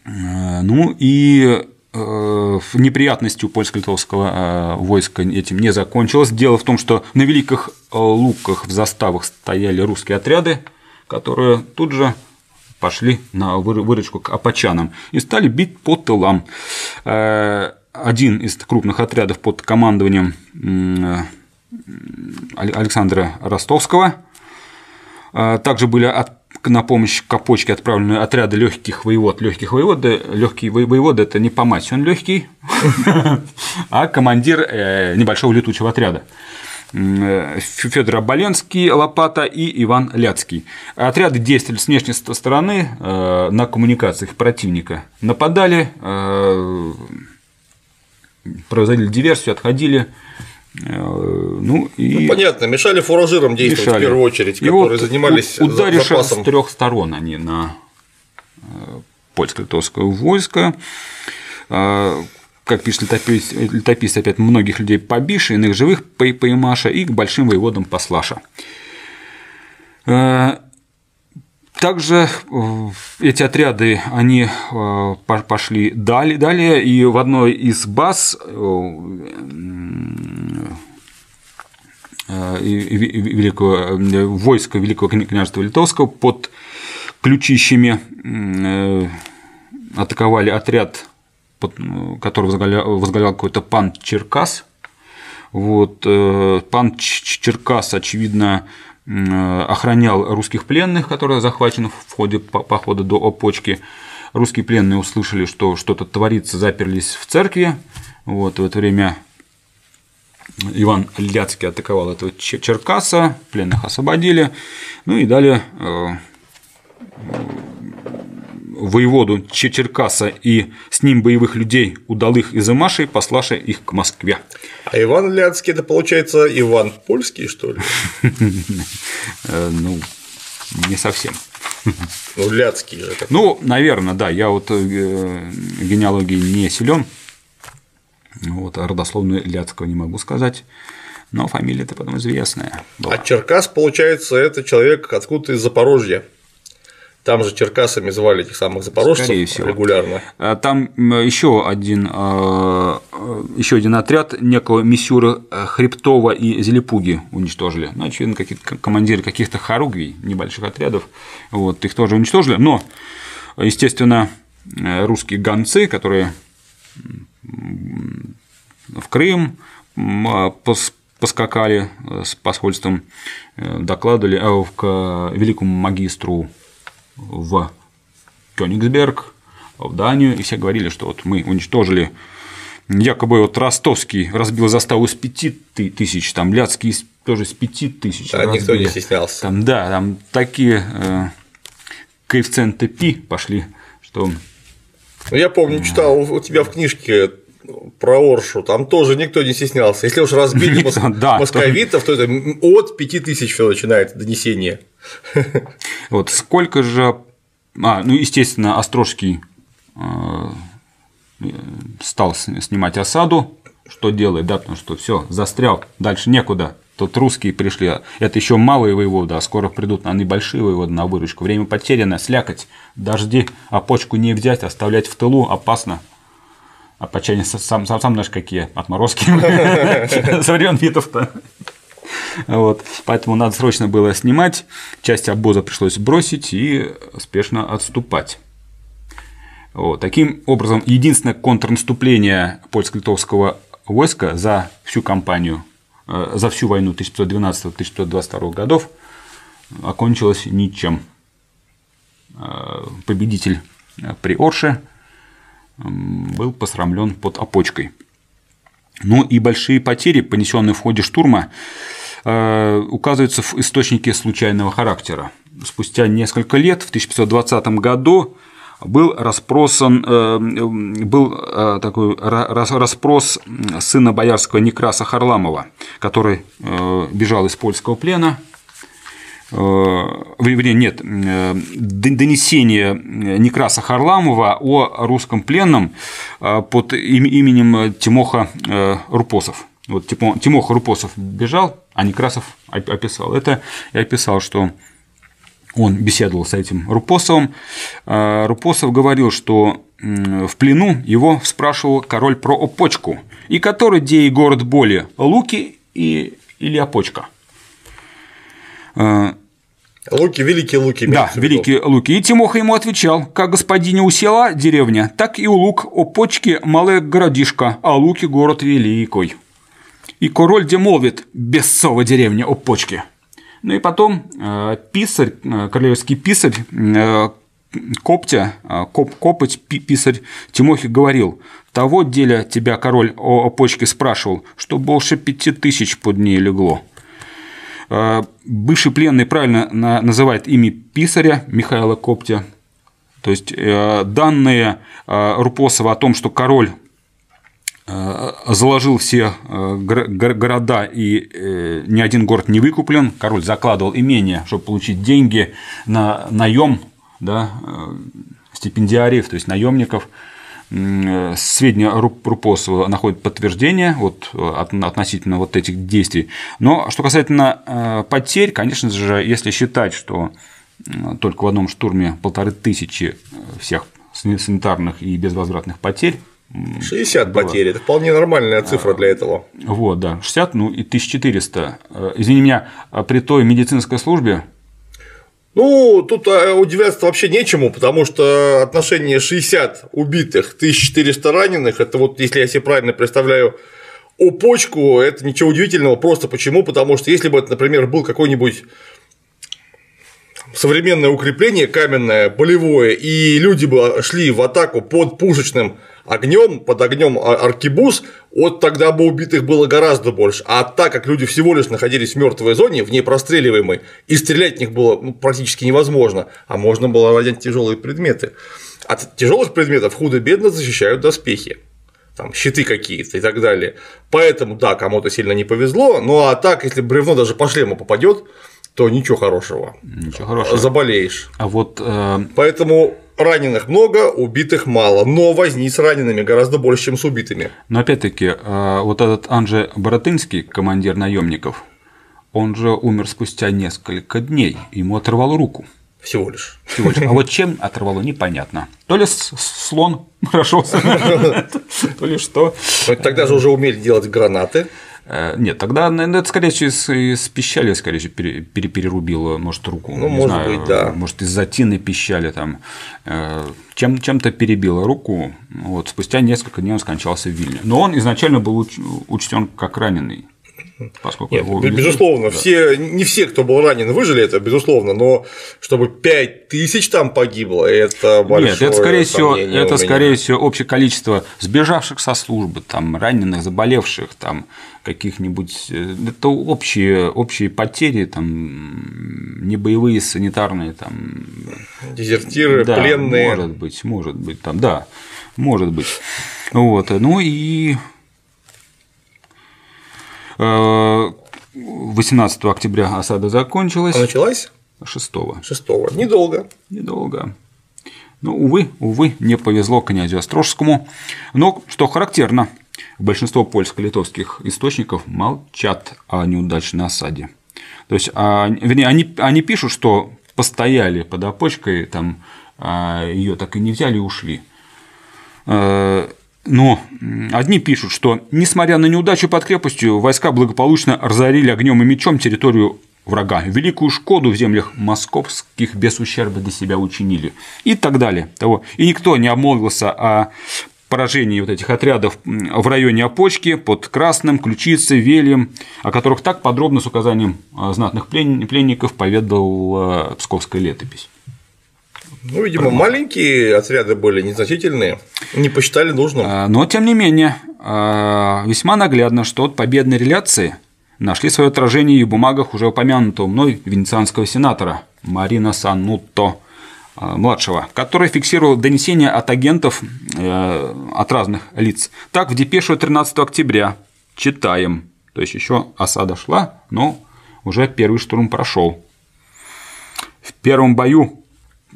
Э, ну и э, неприятностью польско-литовского войска этим не закончилось. Дело в том, что на Великих Луках в заставах стояли русские отряды, которые тут же пошли на выручку к апачанам и стали бить по тылам. Э, один из крупных отрядов под командованием э, Александра Ростовского. Э, также были на помощь Капочке отправлены отряды легких воевод. Легких воевод, легкий воевод это не по мать, он легкий, а командир небольшого летучего отряда. Федор Оболенский, Лопата и Иван Ляцкий. Отряды действовали с внешней стороны э, на коммуникациях противника. Нападали, э, производили диверсию, отходили. Э, ну, и... ну, понятно, мешали фуражирам действовать мешали. в первую очередь, которые вот занимались ударишь запасом. с трех сторон они на польско-литовское войско как пишет летопис, летопис опять многих людей побивший, иных живых Паймаша и к большим воеводам Послаша. Э, также э, эти отряды, они э, пошли далее, далее и в одной из баз великого, войска Великого княжества Литовского под ключищами атаковали отряд который возглавлял, возглавлял какой-то пан Черкас. Вот, э, пан Черкас, очевидно, охранял русских пленных, которые захвачены в ходе похода до Опочки. Русские пленные услышали, что что-то творится, заперлись в церкви. Вот, в это время Иван Ляцкий атаковал этого Черкаса, пленных освободили. Ну и далее э, воеводу Черкаса и с ним боевых людей удалых из Имаши, пославши их к Москве. А Иван Ляцкий – это, получается, Иван Польский, что ли? Э, ну, не совсем. Ну, Ляцкий же. Ну, наверное, да. Я вот э, генеалогии не силен. Вот, а родословную Ляцкого не могу сказать. Но фамилия-то потом известная. Была. А Черкас, получается, это человек откуда-то из Запорожья. Там же черкасами звали этих самых запорожцев Скорее всего. регулярно. А там еще один, а, еще один отряд некого Миссюра Хребтова и Зелепуги уничтожили. Ну, очевидно, какие-то командиры каких-то хоругвий, небольших отрядов, вот, их тоже уничтожили. Но, естественно, русские гонцы, которые в Крым поскакали с посольством, э, докладывали э, к великому магистру в Кёнигсберг, в Данию, и все говорили, что вот мы уничтожили якобы вот ростовский разбил заставу из пяти тысяч, там Ляцкий тоже с пяти тысяч. Да, разбили. никто не стеснялся. Там, да, там такие э, коэффициенты пи пошли, что. Ну, я помню, читал у тебя в книжке про Оршу, там тоже никто не стеснялся. Если уж разбили мос... да, московитов, то это от 5000 все начинает донесение. Вот сколько же. А, ну, естественно, Острожский э, стал снимать осаду. Что делает, да, потому что все, застрял, дальше некуда. Тут русские пришли, это еще малые воеводы, а скоро придут на небольшие воеводы на выручку. Время потеряно, слякоть, дожди, а почку не взять, оставлять в тылу опасно. А почане сам, сам, сам знаешь, какие отморозки со времен Витов-то. Вот. Поэтому надо срочно было снимать, часть обоза пришлось бросить и спешно отступать. Вот. Таким образом, единственное контрнаступление польско-литовского войска за всю кампанию, э, за всю войну 1512-1522 годов окончилось ничем. Э, победитель при Орше был посрамлен под опочкой. Ну и большие потери, понесенные в ходе штурма, э, указываются в источнике случайного характера. Спустя несколько лет, в 1520 году, был распросан, э, был э, такой распрос сына боярского Некраса Харламова, который бежал из польского плена Э, вернее, нет, э, донесение Некраса Харламова о русском пленном э, под именем Тимоха Рупосов. Вот Тимоха Рупосов бежал, а Некрасов описал. Это я описал, что он беседовал с этим Рупосовым. Рупосов говорил, что в плену его спрашивал король про опочку, и который где и город боли, Луки и, или опочка. Луки, великие луки. Да, великие луки. И Тимоха ему отвечал, как господине у села деревня, так и у лук о почке малое городишко, а луки город великой. И король где молвит, бесцова деревня о почке. Ну и потом э, писарь, э, королевский писарь э, Коптя, коп, копоть писарь Тимохи говорил, того деля тебя король о, почке спрашивал, что больше пяти тысяч под ней легло. Бывший пленный правильно называет имя писаря Михаила Коптя. То есть данные Рупосова о том, что король заложил все города и ни один город не выкуплен, король закладывал имение, чтобы получить деньги на наем да, стипендиариев, то есть наемников – Э, сведения Рупосова находят подтверждение вот, относительно вот этих действий. Но что касательно э, потерь, конечно же, если считать, что только в одном штурме полторы тысячи э, всех санитарных и безвозвратных потерь, 60 было. потерь, это вполне нормальная цифра для этого. Вот, да, 60, ну и 1400. Извини меня, а при той медицинской службе, ну, тут а, удивляться вообще нечему, потому что отношение 60 убитых, 1400 раненых, это вот, если я себе правильно представляю, о почку, это ничего удивительного, просто почему? Потому что если бы это, например, был какой-нибудь современное укрепление каменное, болевое, и люди бы шли в атаку под пушечным огнем, под огнем аркибуз, вот тогда бы убитых было гораздо больше. А так как люди всего лишь находились в мертвой зоне, в ней простреливаемой, и стрелять в них было ну, практически невозможно, а можно было ранять тяжелые предметы. От тяжелых предметов худо-бедно защищают доспехи там щиты какие-то и так далее. Поэтому, да, кому-то сильно не повезло, ну а так, если бревно даже по шлему попадет, то ничего хорошего. Ничего хорошего. Заболеешь. А вот э... Поэтому раненых много, убитых мало, но возни с ранеными гораздо больше, чем с убитыми. Но опять-таки, э, вот этот Анже Боротынский, командир наемников, он же умер спустя несколько дней, ему оторвало руку. Всего лишь. Всего лишь. А вот чем оторвало, непонятно. То ли слон прошелся, то ли что. Тогда же уже умели делать гранаты. Э, нет, тогда ну, это, скорее всего, из, из пищали, скорее пере, перерубило, может, руку. Ну, может знаю, быть, да. Может, из затины пищали там. Э, чем, чем-то перебило руку. Вот, спустя несколько дней он скончался в Вильне. Но он изначально был учтен как раненый. Поскольку Нет, его безусловно, да. все, не все, кто был ранен, выжили это, безусловно, но чтобы 5 тысяч там погибло, это большое Нет, это скорее всего, это скорее всего общее количество сбежавших со службы, там, раненых, заболевших, там, каких-нибудь, э, это общие, общие потери, там, не боевые, санитарные, там. Дезертиры, да, пленные. Может быть, может быть, там, да, может быть. Вот, ну и 18 октября осада закончилась. А началась? 6. 6. Недолго. Недолго. Но, увы, увы, не повезло князю Острожскому. Но, что характерно, большинство польско-литовских источников молчат о неудачной осаде. То есть, а, вернее, они, они пишут, что постояли под опочкой, там а, ее так и не взяли и ушли. Э, но одни пишут, что, несмотря на неудачу под крепостью, войска благополучно разорили огнем и мечом территорию врага, великую шкоду в землях московских без ущерба для себя учинили и так далее. Того. И никто не обмолвился о поражении вот этих отрядов в районе Опочки под Красным, Ключицей, Вельем, о которых так подробно с указанием знатных пленников поведал Псковская летопись. Ну, видимо, Промах. маленькие отряды были, незначительные, не посчитали нужным. А, но, тем не менее, а, весьма наглядно, что от победной реляции нашли свое отражение и в бумагах уже упомянутого мной венецианского сенатора Марина Санутто а, младшего, который фиксировал донесения от агентов э, от разных лиц. Так, в депешу 13 октября читаем, то есть еще осада шла, но уже первый штурм прошел. В первом бою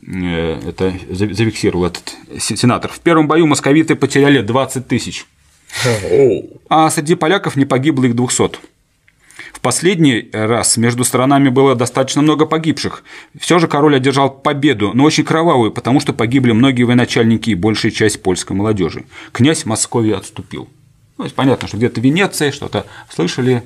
это зафиксировал этот сенатор. В первом бою московиты потеряли 20 тысяч, а среди поляков не погибло их 200. В последний раз между сторонами было достаточно много погибших. Все же король одержал победу, но очень кровавую, потому что погибли многие военачальники и большая часть польской молодежи. Князь Московии отступил. Ну, понятно, что где-то в Венеции что-то слышали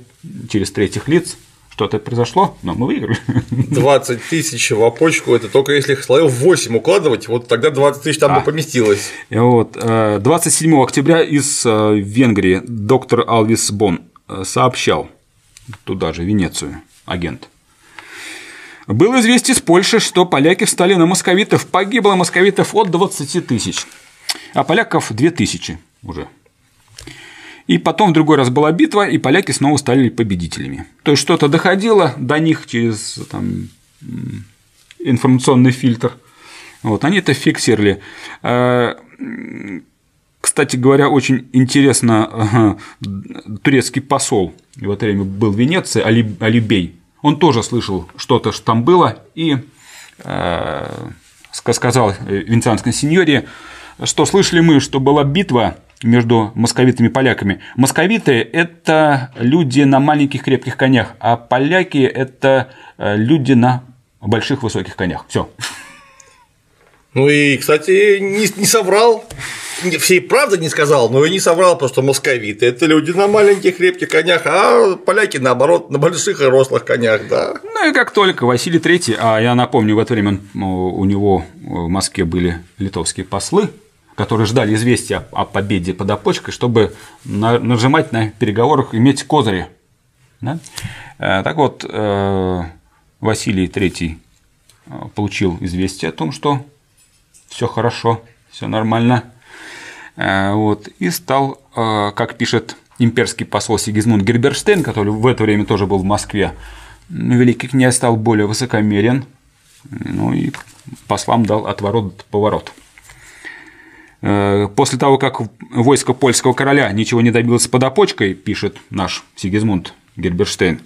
через третьих лиц, что-то произошло, но мы выиграли. 20 тысяч в опочку, это только если их слоев 8 укладывать, вот тогда 20 тысяч там а. бы поместилось. Вот 27 э, октября из э, Венгрии доктор Алвис Бон э, сообщал, туда же, в Венецию, агент, было известие с Польши, что поляки встали на московитов, погибло московитов от 20 тысяч, а поляков 2 тысячи уже. И потом в другой раз была битва, и поляки снова стали победителями. То есть что-то доходило до них через там, информационный фильтр. Вот, они это фиксировали. Э, кстати говоря, очень интересно, турецкий посол в это время был в Венеции, Али, Алибей. Он тоже слышал что-то, что там было, и э, сказал венецианской сеньоре, что слышали мы, что была битва между московитами и поляками. Московиты – это люди на маленьких крепких конях, а поляки – это э, люди на больших высоких конях. Все. Ну и, кстати, не, не соврал. Всей правды не сказал, но и не соврал, потому что московиты – это люди на маленьких крепких конях, а поляки, наоборот, на больших и рослых конях, да. Ну и как только Василий III, а я напомню, в это время у него в Москве были литовские послы, которые ждали известия о победе под опочкой, чтобы нажимать на переговорах, иметь козыри. Да? Э, так вот, э, Василий III э, получил известие о том, что все хорошо, все нормально, вот, и стал, как пишет имперский посол Сигизмунд Герберштейн, который в это время тоже был в Москве, великий князь стал более высокомерен, ну и послам дал отворот-поворот. Э, после того, как войско польского короля ничего не добилось под опочкой, пишет наш Сигизмунд Герберштейн,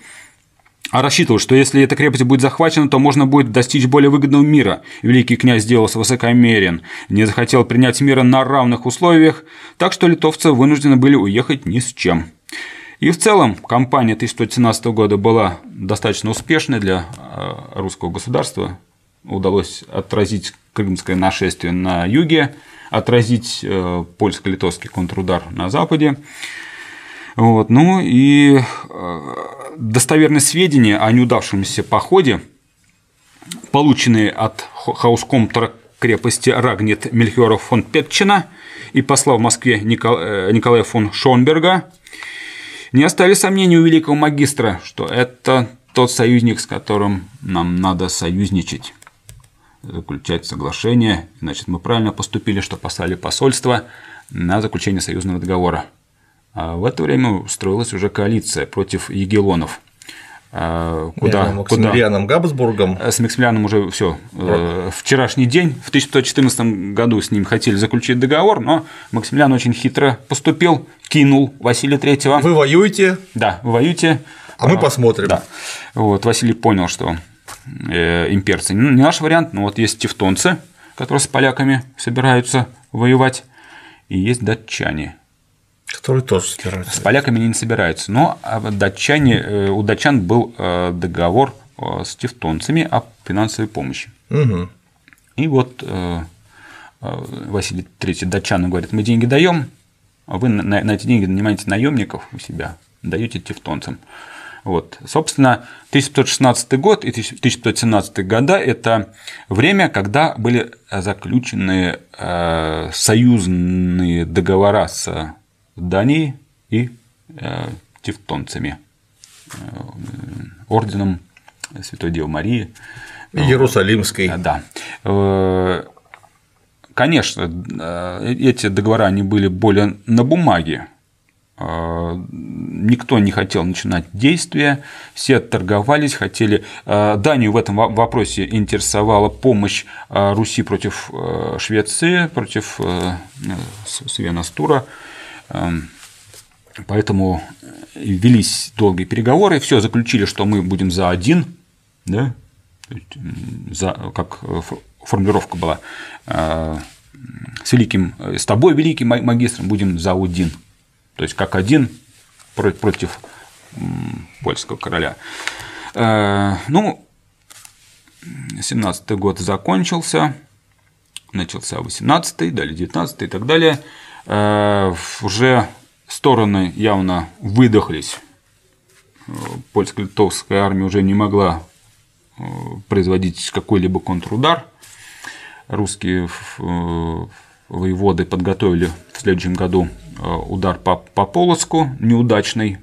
а рассчитывал, что если эта крепость будет захвачена, то можно будет достичь более выгодного мира. Великий князь сделался высокомерен, не захотел принять мира на равных условиях, так что литовцы вынуждены были уехать ни с чем. И в целом кампания 1117 года была достаточно успешной для э, русского государства. Удалось отразить крымское нашествие на юге, отразить э, польско-литовский контрудар на западе. Вот. Ну и э, достоверные сведения о неудавшемся походе, полученные от хаускомтера крепости Рагнет Мельхиора фон Петчина и посла в Москве Николая фон Шонберга, не оставили сомнений у великого магистра, что это тот союзник, с которым нам надо союзничать, заключать соглашение, значит, мы правильно поступили, что послали посольство на заключение союзного договора. А в это время строилась уже коалиция против егелонов – а, куда, Не, Максимилианом куда? Габсбургом. С Максимилианом уже все. Э, вчерашний день, в 1514 году с ним хотели заключить договор, но Максимилиан очень хитро поступил, кинул Василия Третьего. Вы воюете? Да, вы воюете. А мы посмотрим. Да. Вот, Василий понял, что э, имперцы ну, не наш вариант, но вот есть тевтонцы, которые с поляками собираются воевать, и есть датчане, Которые тоже собираются. С поляками не собираются. Но а датчане, э, у датчан был э, договор э, с тевтонцами о финансовой помощи. Угу. И вот Василий III датчанам говорит, мы деньги даем, а вы на эти деньги нанимаете наемников у себя, даете тевтонцам. Вот. Собственно, 1516 год и 1517 года – это время, когда были заключены союзные договора с Дании и э, тевтонцами, э, орденом Святой Девы Марии. Иерусалимской. Э, да. Конечно, эти договора они были более на бумаге. Никто не хотел начинать действия, все торговались, хотели. Данию в этом вопросе интересовала помощь Руси против Швеции, против Свена Стура. Эм, поэтому велись долгие переговоры, все заключили, что мы будем за один, да, за, как формулировка была, э, с великим, с тобой, великим магистром, будем за один. То есть как один против польского короля. Э, ну, 17 год закончился, начался 18-й, далее 19 и так далее. Э, уже стороны явно выдохлись. Э, польско-литовская армия уже не могла производить какой-либо контрудар. Русские воеводы подготовили в следующем году удар по, по Полоцку, неудачный.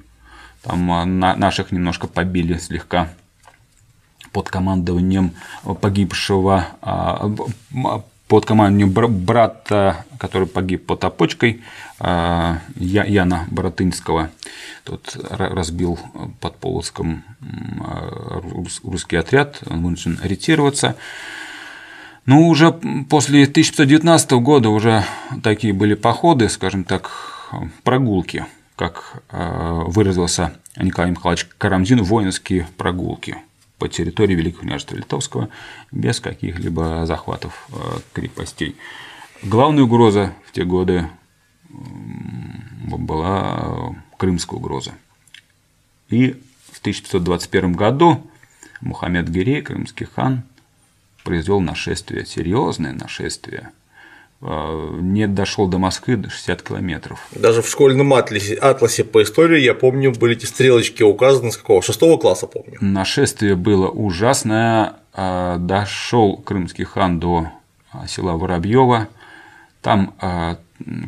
Там наших немножко побили слегка под командованием погибшего а, под командованием брата, который погиб под опочкой, а, Яна Боротынского. Тот разбил под Полоцком а, русский отряд, он вынужден ориентироваться. Но уже после 1519 года уже такие были походы, скажем так, прогулки, как а, выразился Николай Михайлович Карамзин, воинские прогулки – по территории Великого княжества Литовского без каких-либо захватов э, крепостей. Главная угроза в те годы была крымская угроза. И в 1521 году Мухаммед Гирей, крымский хан, произвел нашествие, серьезное нашествие а, не дошел до Москвы до 60 километров. Даже в школьном атласе, атласе по истории, я помню, были эти стрелочки указаны с какого? Шестого класса помню. Нашествие было ужасное. А, дошел крымский хан до а, села Воробьева. Там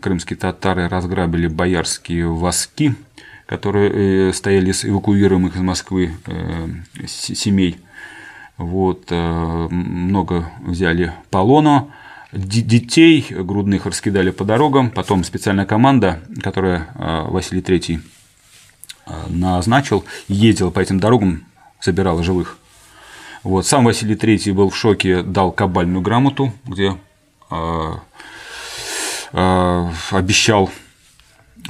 крымские татары разграбили боярские воски, которые э, стояли с эвакуируемых из Москвы э, семей. Вот, э, много взяли полону детей грудных раскидали по дорогам, потом специальная команда, которая а, Василий III а, назначил, ездила по этим дорогам, собирала живых. Вот. Сам Василий III был в шоке, дал кабальную грамоту, где э, э, обещал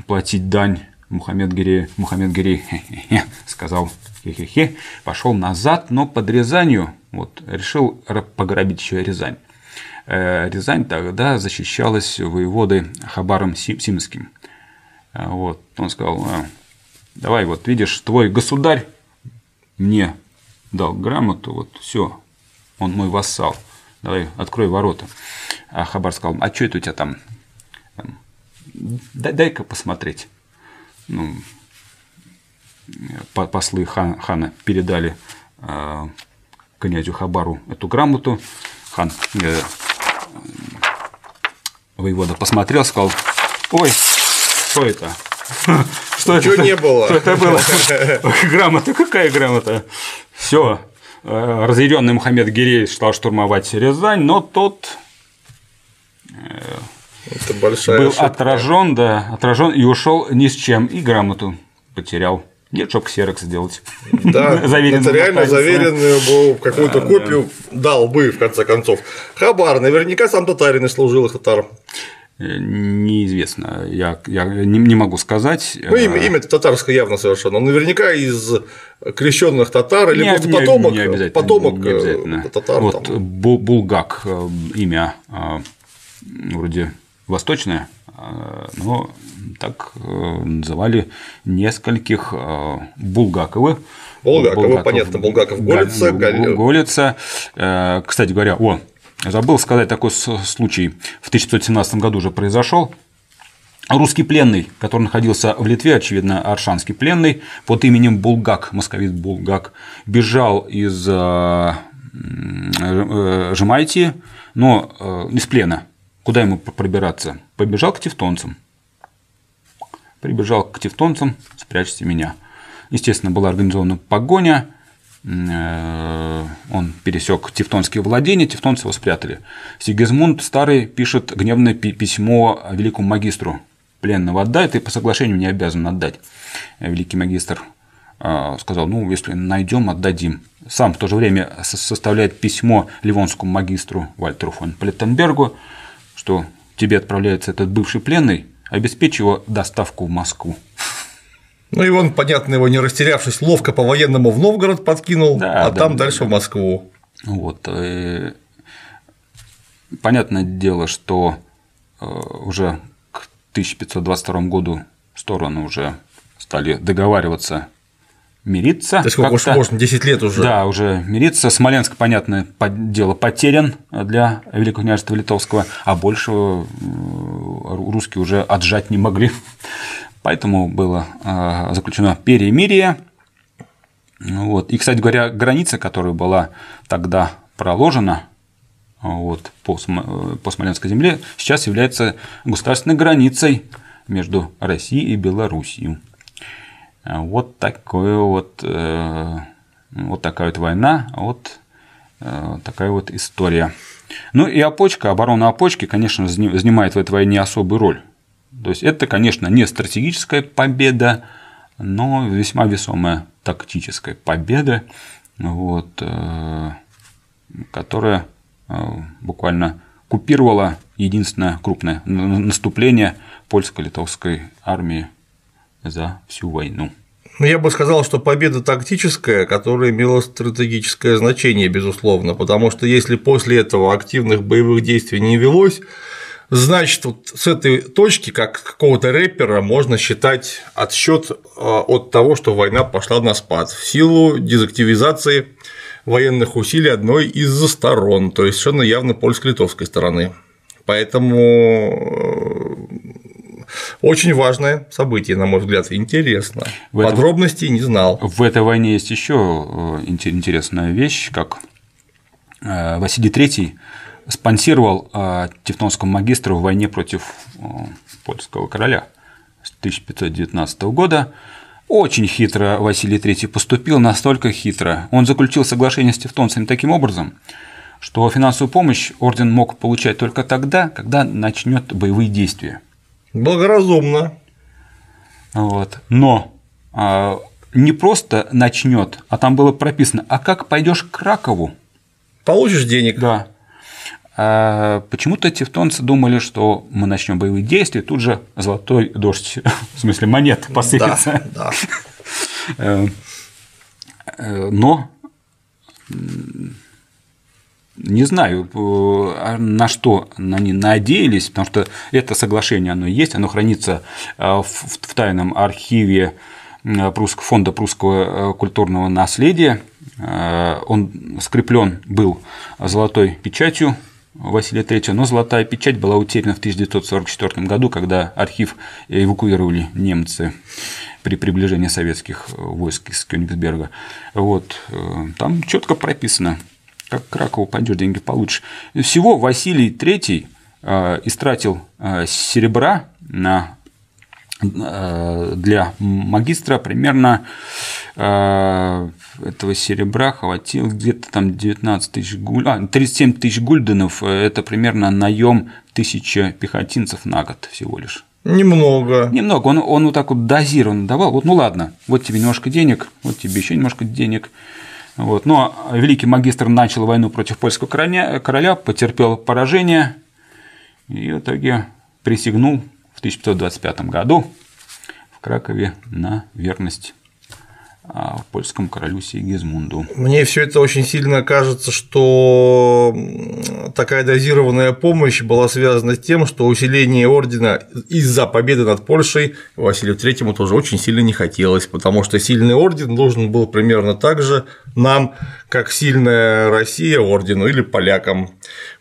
платить дань Мухаммед Гирей, Мухаммед Гирей сказал, хе-хе-хе, пошел назад, но под Рязанью вот, решил пограбить еще Рязань. Э, Рязань тогда защищалась воеводой Хабаром Симским. Э, вот, он сказал, «А, давай, вот видишь, твой государь мне дал грамоту, вот все, он мой вассал, давай, открой ворота. А Хабар сказал, а что это у тебя там? Дай-ка посмотреть. Ну, послы хан, хана передали э, князю Хабару эту грамоту. Хан э, воевода посмотрел, сказал, ой, что это? Что Ничего это? не было. Что это было? Грамота, какая грамота? Все. Э, разъяренный Мухаммед Гирей стал штурмовать Рязань, но тот э, был отражен, да, отражен и ушел ни с чем, и грамоту потерял. Чтобы ксерокс сделать. Да, нотариально заверенную бы какую-то да, копию да. дал бы, в конце концов. Хабар, наверняка сам татарин и служил их. Э, неизвестно, я, я не, не могу сказать. Ну, имя, имя татарское явно совершенно. Он наверняка из крещенных татар или не, просто не, потомок, не обязательно, потомок не обязательно. Э, татар. Вот там. Булгак э, имя вроде восточное, но так называли нескольких Булгаковых. Булгакова, Булгаков, понятно, Булгаков, Голица. Голица. Кстати говоря, о, Забыл сказать такой случай. В 1517 году уже произошел. Русский пленный, который находился в Литве, очевидно, аршанский пленный, под именем Булгак, московит Булгак, бежал из э, э, Жемайтии, но э, из плена. Куда ему пробираться? Побежал к тевтонцам. Прибежал к тевтонцам, спрячьте меня. Естественно, была организована погоня, Э, он пересек тевтонские владения, тевтонцы его спрятали. Сигизмунд Старый пишет гневное письмо великому магистру пленного отдай, ты по соглашению не обязан отдать. Великий магистр э, сказал, ну, если найдем, отдадим. Сам в то же время составляет письмо ливонскому магистру Вальтеру фон Плеттенбергу, что тебе отправляется этот бывший пленный, обеспечь его доставку в Москву. Ну и он, понятно, его не растерявшись, ловко по военному в Новгород подкинул, да, а да, там да, дальше да. в Москву. Вот. Э, понятное дело, что э, уже к 1522 году стороны уже стали договариваться мириться. Есть сколько уж можно, 10 лет уже. Да, уже мириться. Смоленск, понятное дело, потерян для Великого княжества Литовского, а больше э, русские уже отжать не могли. Поэтому было а, заключено перемирие. Вот. И, кстати говоря, граница, которая была тогда проложена вот, по, по Смоленской земле, сейчас является государственной границей между Россией и Белоруссией. Вот, такое вот, э, вот такая вот война, вот э, такая вот история. Ну и опочка, оборона опочки, конечно, занимает в этой войне особую роль. То есть это, конечно, не стратегическая победа, но весьма весомая тактическая победа, вот, э, которая э, буквально купировала единственное крупное наступление польско-литовской армии за всю войну. Ну, я бы сказал, что победа тактическая, которая имела стратегическое значение, безусловно, потому что если после этого активных боевых действий не велось, Значит, вот с этой точки, как какого-то рэпера, можно считать отсчет а, от того, что война пошла на спад в силу дезактивизации военных усилий одной из сторон, то есть совершенно явно польско-литовской стороны. Поэтому э, очень важное событие, на мой взгляд, интересно. В этом... Подробностей не знал. В этой войне есть еще э, интересная вещь, как э, Василий III спонсировал э, Тевтонскому магистру в войне против польского короля с 1519 года. Очень хитро Василий III поступил, настолько хитро. Он заключил соглашение с тевтонцами таким образом, что финансовую помощь орден мог получать только тогда, когда начнет боевые действия. Благоразумно. Вот. Но а, не просто начнет, а там было прописано, а как пойдешь к Кракову? Получишь денег. Да. А почему-то тевтонцы думали, что мы начнем боевые действия, тут же золотой дождь, в смысле монет посыпется. Да, да. Э, но не знаю, а на что они надеялись, потому что это соглашение, оно есть, оно хранится в тайном архиве фонда прусского культурного наследия. Он скреплен был золотой печатью Василия III, но золотая печать была утеряна в 1944 году, когда архив эвакуировали немцы при приближении советских войск из Кёнигсберга. Вот, э, там четко прописано, как к Кракову пойдешь, деньги получишь. Всего Василий III э, истратил э, серебра на для магистра примерно этого серебра хватило где-то там 19 тысяч гуль... а, 37 тысяч гульденов, это примерно наем тысяча пехотинцев на год всего лишь. Немного. Немного. Он, он вот так вот дозированно давал. Вот, ну ладно, вот тебе немножко денег, вот тебе еще немножко денег. Вот. Но великий магистр начал войну против польского короля, короля потерпел поражение и в итоге присягнул в 1525 году в Кракове на верность а, польскому королю Сигизмунду. Мне все это очень сильно кажется, что такая дозированная помощь была связана с тем, что усиление ордена из-за победы над Польшей Василию Третьему тоже очень сильно не хотелось, потому что сильный орден должен был примерно так же нам, как сильная Россия ордену или полякам.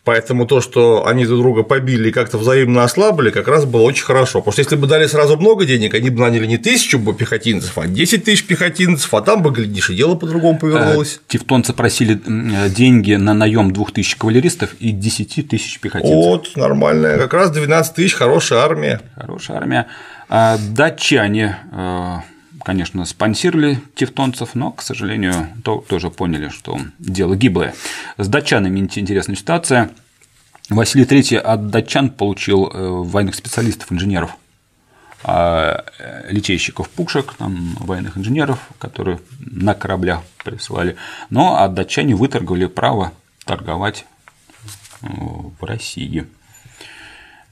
Поэтому то, что они друг друга побили и как-то взаимно ослабили, как раз было очень хорошо. Потому что если бы дали сразу много денег, они бы наняли не тысячу бы пехотинцев, а 10 тысяч пехотинцев, а там бы, глядишь, и дело по-другому повернулось. А, тевтонцы просили деньги на наем 2000 кавалеристов и 10 тысяч пехотинцев. Вот, нормально. Как раз 12 тысяч, хорошая армия. Хорошая армия. А датчане э, конечно, спонсировали тевтонцев, но, к сожалению, то, тоже поняли, что дело гиблое. С датчанами интересная ситуация. Василий III от датчан получил э, военных специалистов, инженеров, а, э, литейщиков пушек, там, военных инженеров, которые на кораблях присылали, но от датчане выторговали право торговать э, в России.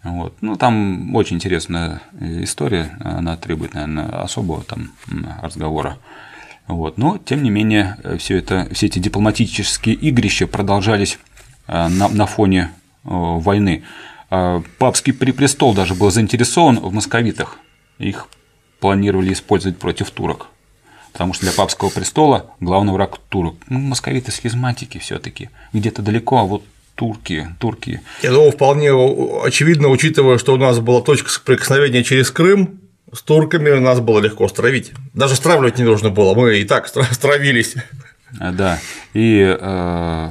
Вот. Ну, там очень интересная история, она требует, наверное, особого там разговора. Вот. Но, тем не менее, все, это, все эти дипломатические игрища продолжались э, на, на фоне э, войны. Э, папский престол даже был заинтересован в московитах. Их планировали использовать против турок. Потому что для папского престола главный враг турок. Ну, московиты схизматики все-таки. Где-то далеко, а вот турки, турки. Я думаю, вполне очевидно, учитывая, что у нас была точка соприкосновения через Крым, с турками нас было легко стравить. Даже стравливать не нужно было, мы и так стравились. А, да, и э,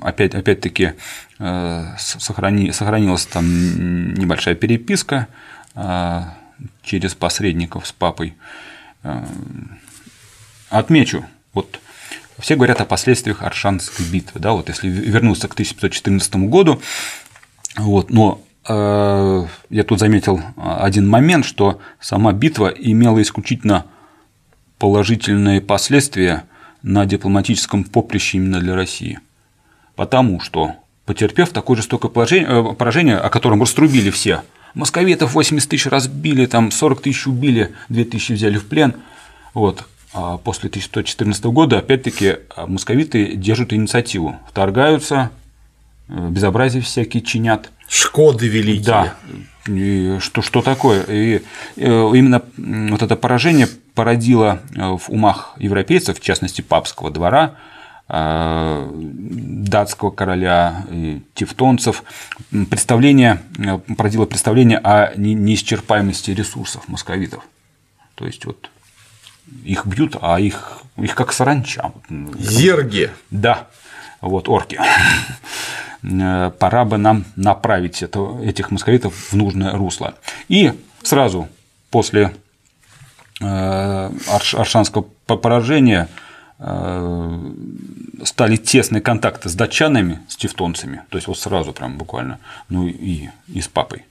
опять, опять-таки э, сохрани, сохранилась там небольшая переписка э, через посредников с папой. Отмечу, вот все говорят о последствиях Аршанской битвы. Да, вот если вернуться к 1514 году, вот, но э, я тут заметил один момент, что сама битва имела исключительно положительные последствия на дипломатическом поприще именно для России. Потому что, потерпев такое жестокое положение, э, поражение, о котором раструбили все, московитов 80 тысяч разбили, там 40 тысяч убили, 2 тысячи взяли в плен, вот, а после 1114 года, опять-таки, московиты держат инициативу, вторгаются, э, безобразие всякие чинят. Шкоды великие. Да. И что, что такое? И э, именно вот это поражение породило э, в умах европейцев, в частности папского двора, датского короля, тевтонцев, представление, породило представление о неисчерпаемости ресурсов московитов. То есть вот их бьют, а их, их как саранча. Зерги. Да, вот орки. Пора бы нам направить это, этих московитов в нужное русло. И сразу после э, Аршанского поражения э, стали тесные контакты с датчанами, с тевтонцами, то есть вот сразу прям буквально, ну и, и с папой.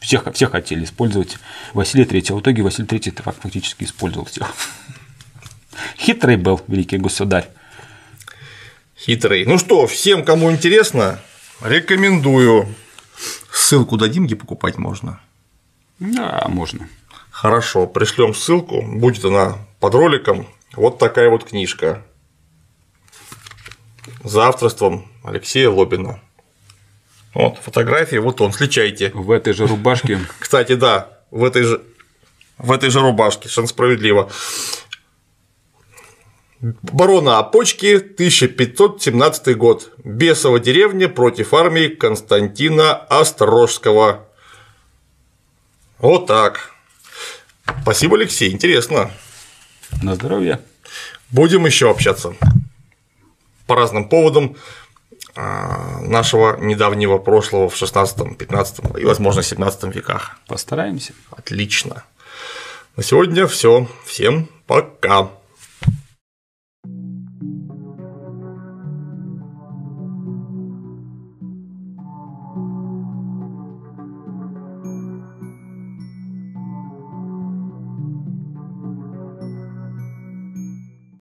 Всех, всех хотели использовать Василия III, а в итоге Василий III фактически использовал всех. Хитрый был великий государь. Хитрый. Ну что, всем, кому интересно, рекомендую. Ссылку дадим, где покупать можно? Да, можно. Хорошо, пришлем ссылку, будет она под роликом. Вот такая вот книжка. За авторством Алексея Лобина. Вот, фотографии, вот он, сличайте. В этой же рубашке. Кстати, да, в этой же, в этой же рубашке, совершенно справедливо. Барона Опочки, 1517 год. Бесова деревня против армии Константина Острожского. Вот так. Спасибо, Алексей, интересно. На здоровье. Будем еще общаться по разным поводам нашего недавнего прошлого в 16, 15 и, возможно, 17 веках. Постараемся. Отлично. На сегодня все. Всем пока.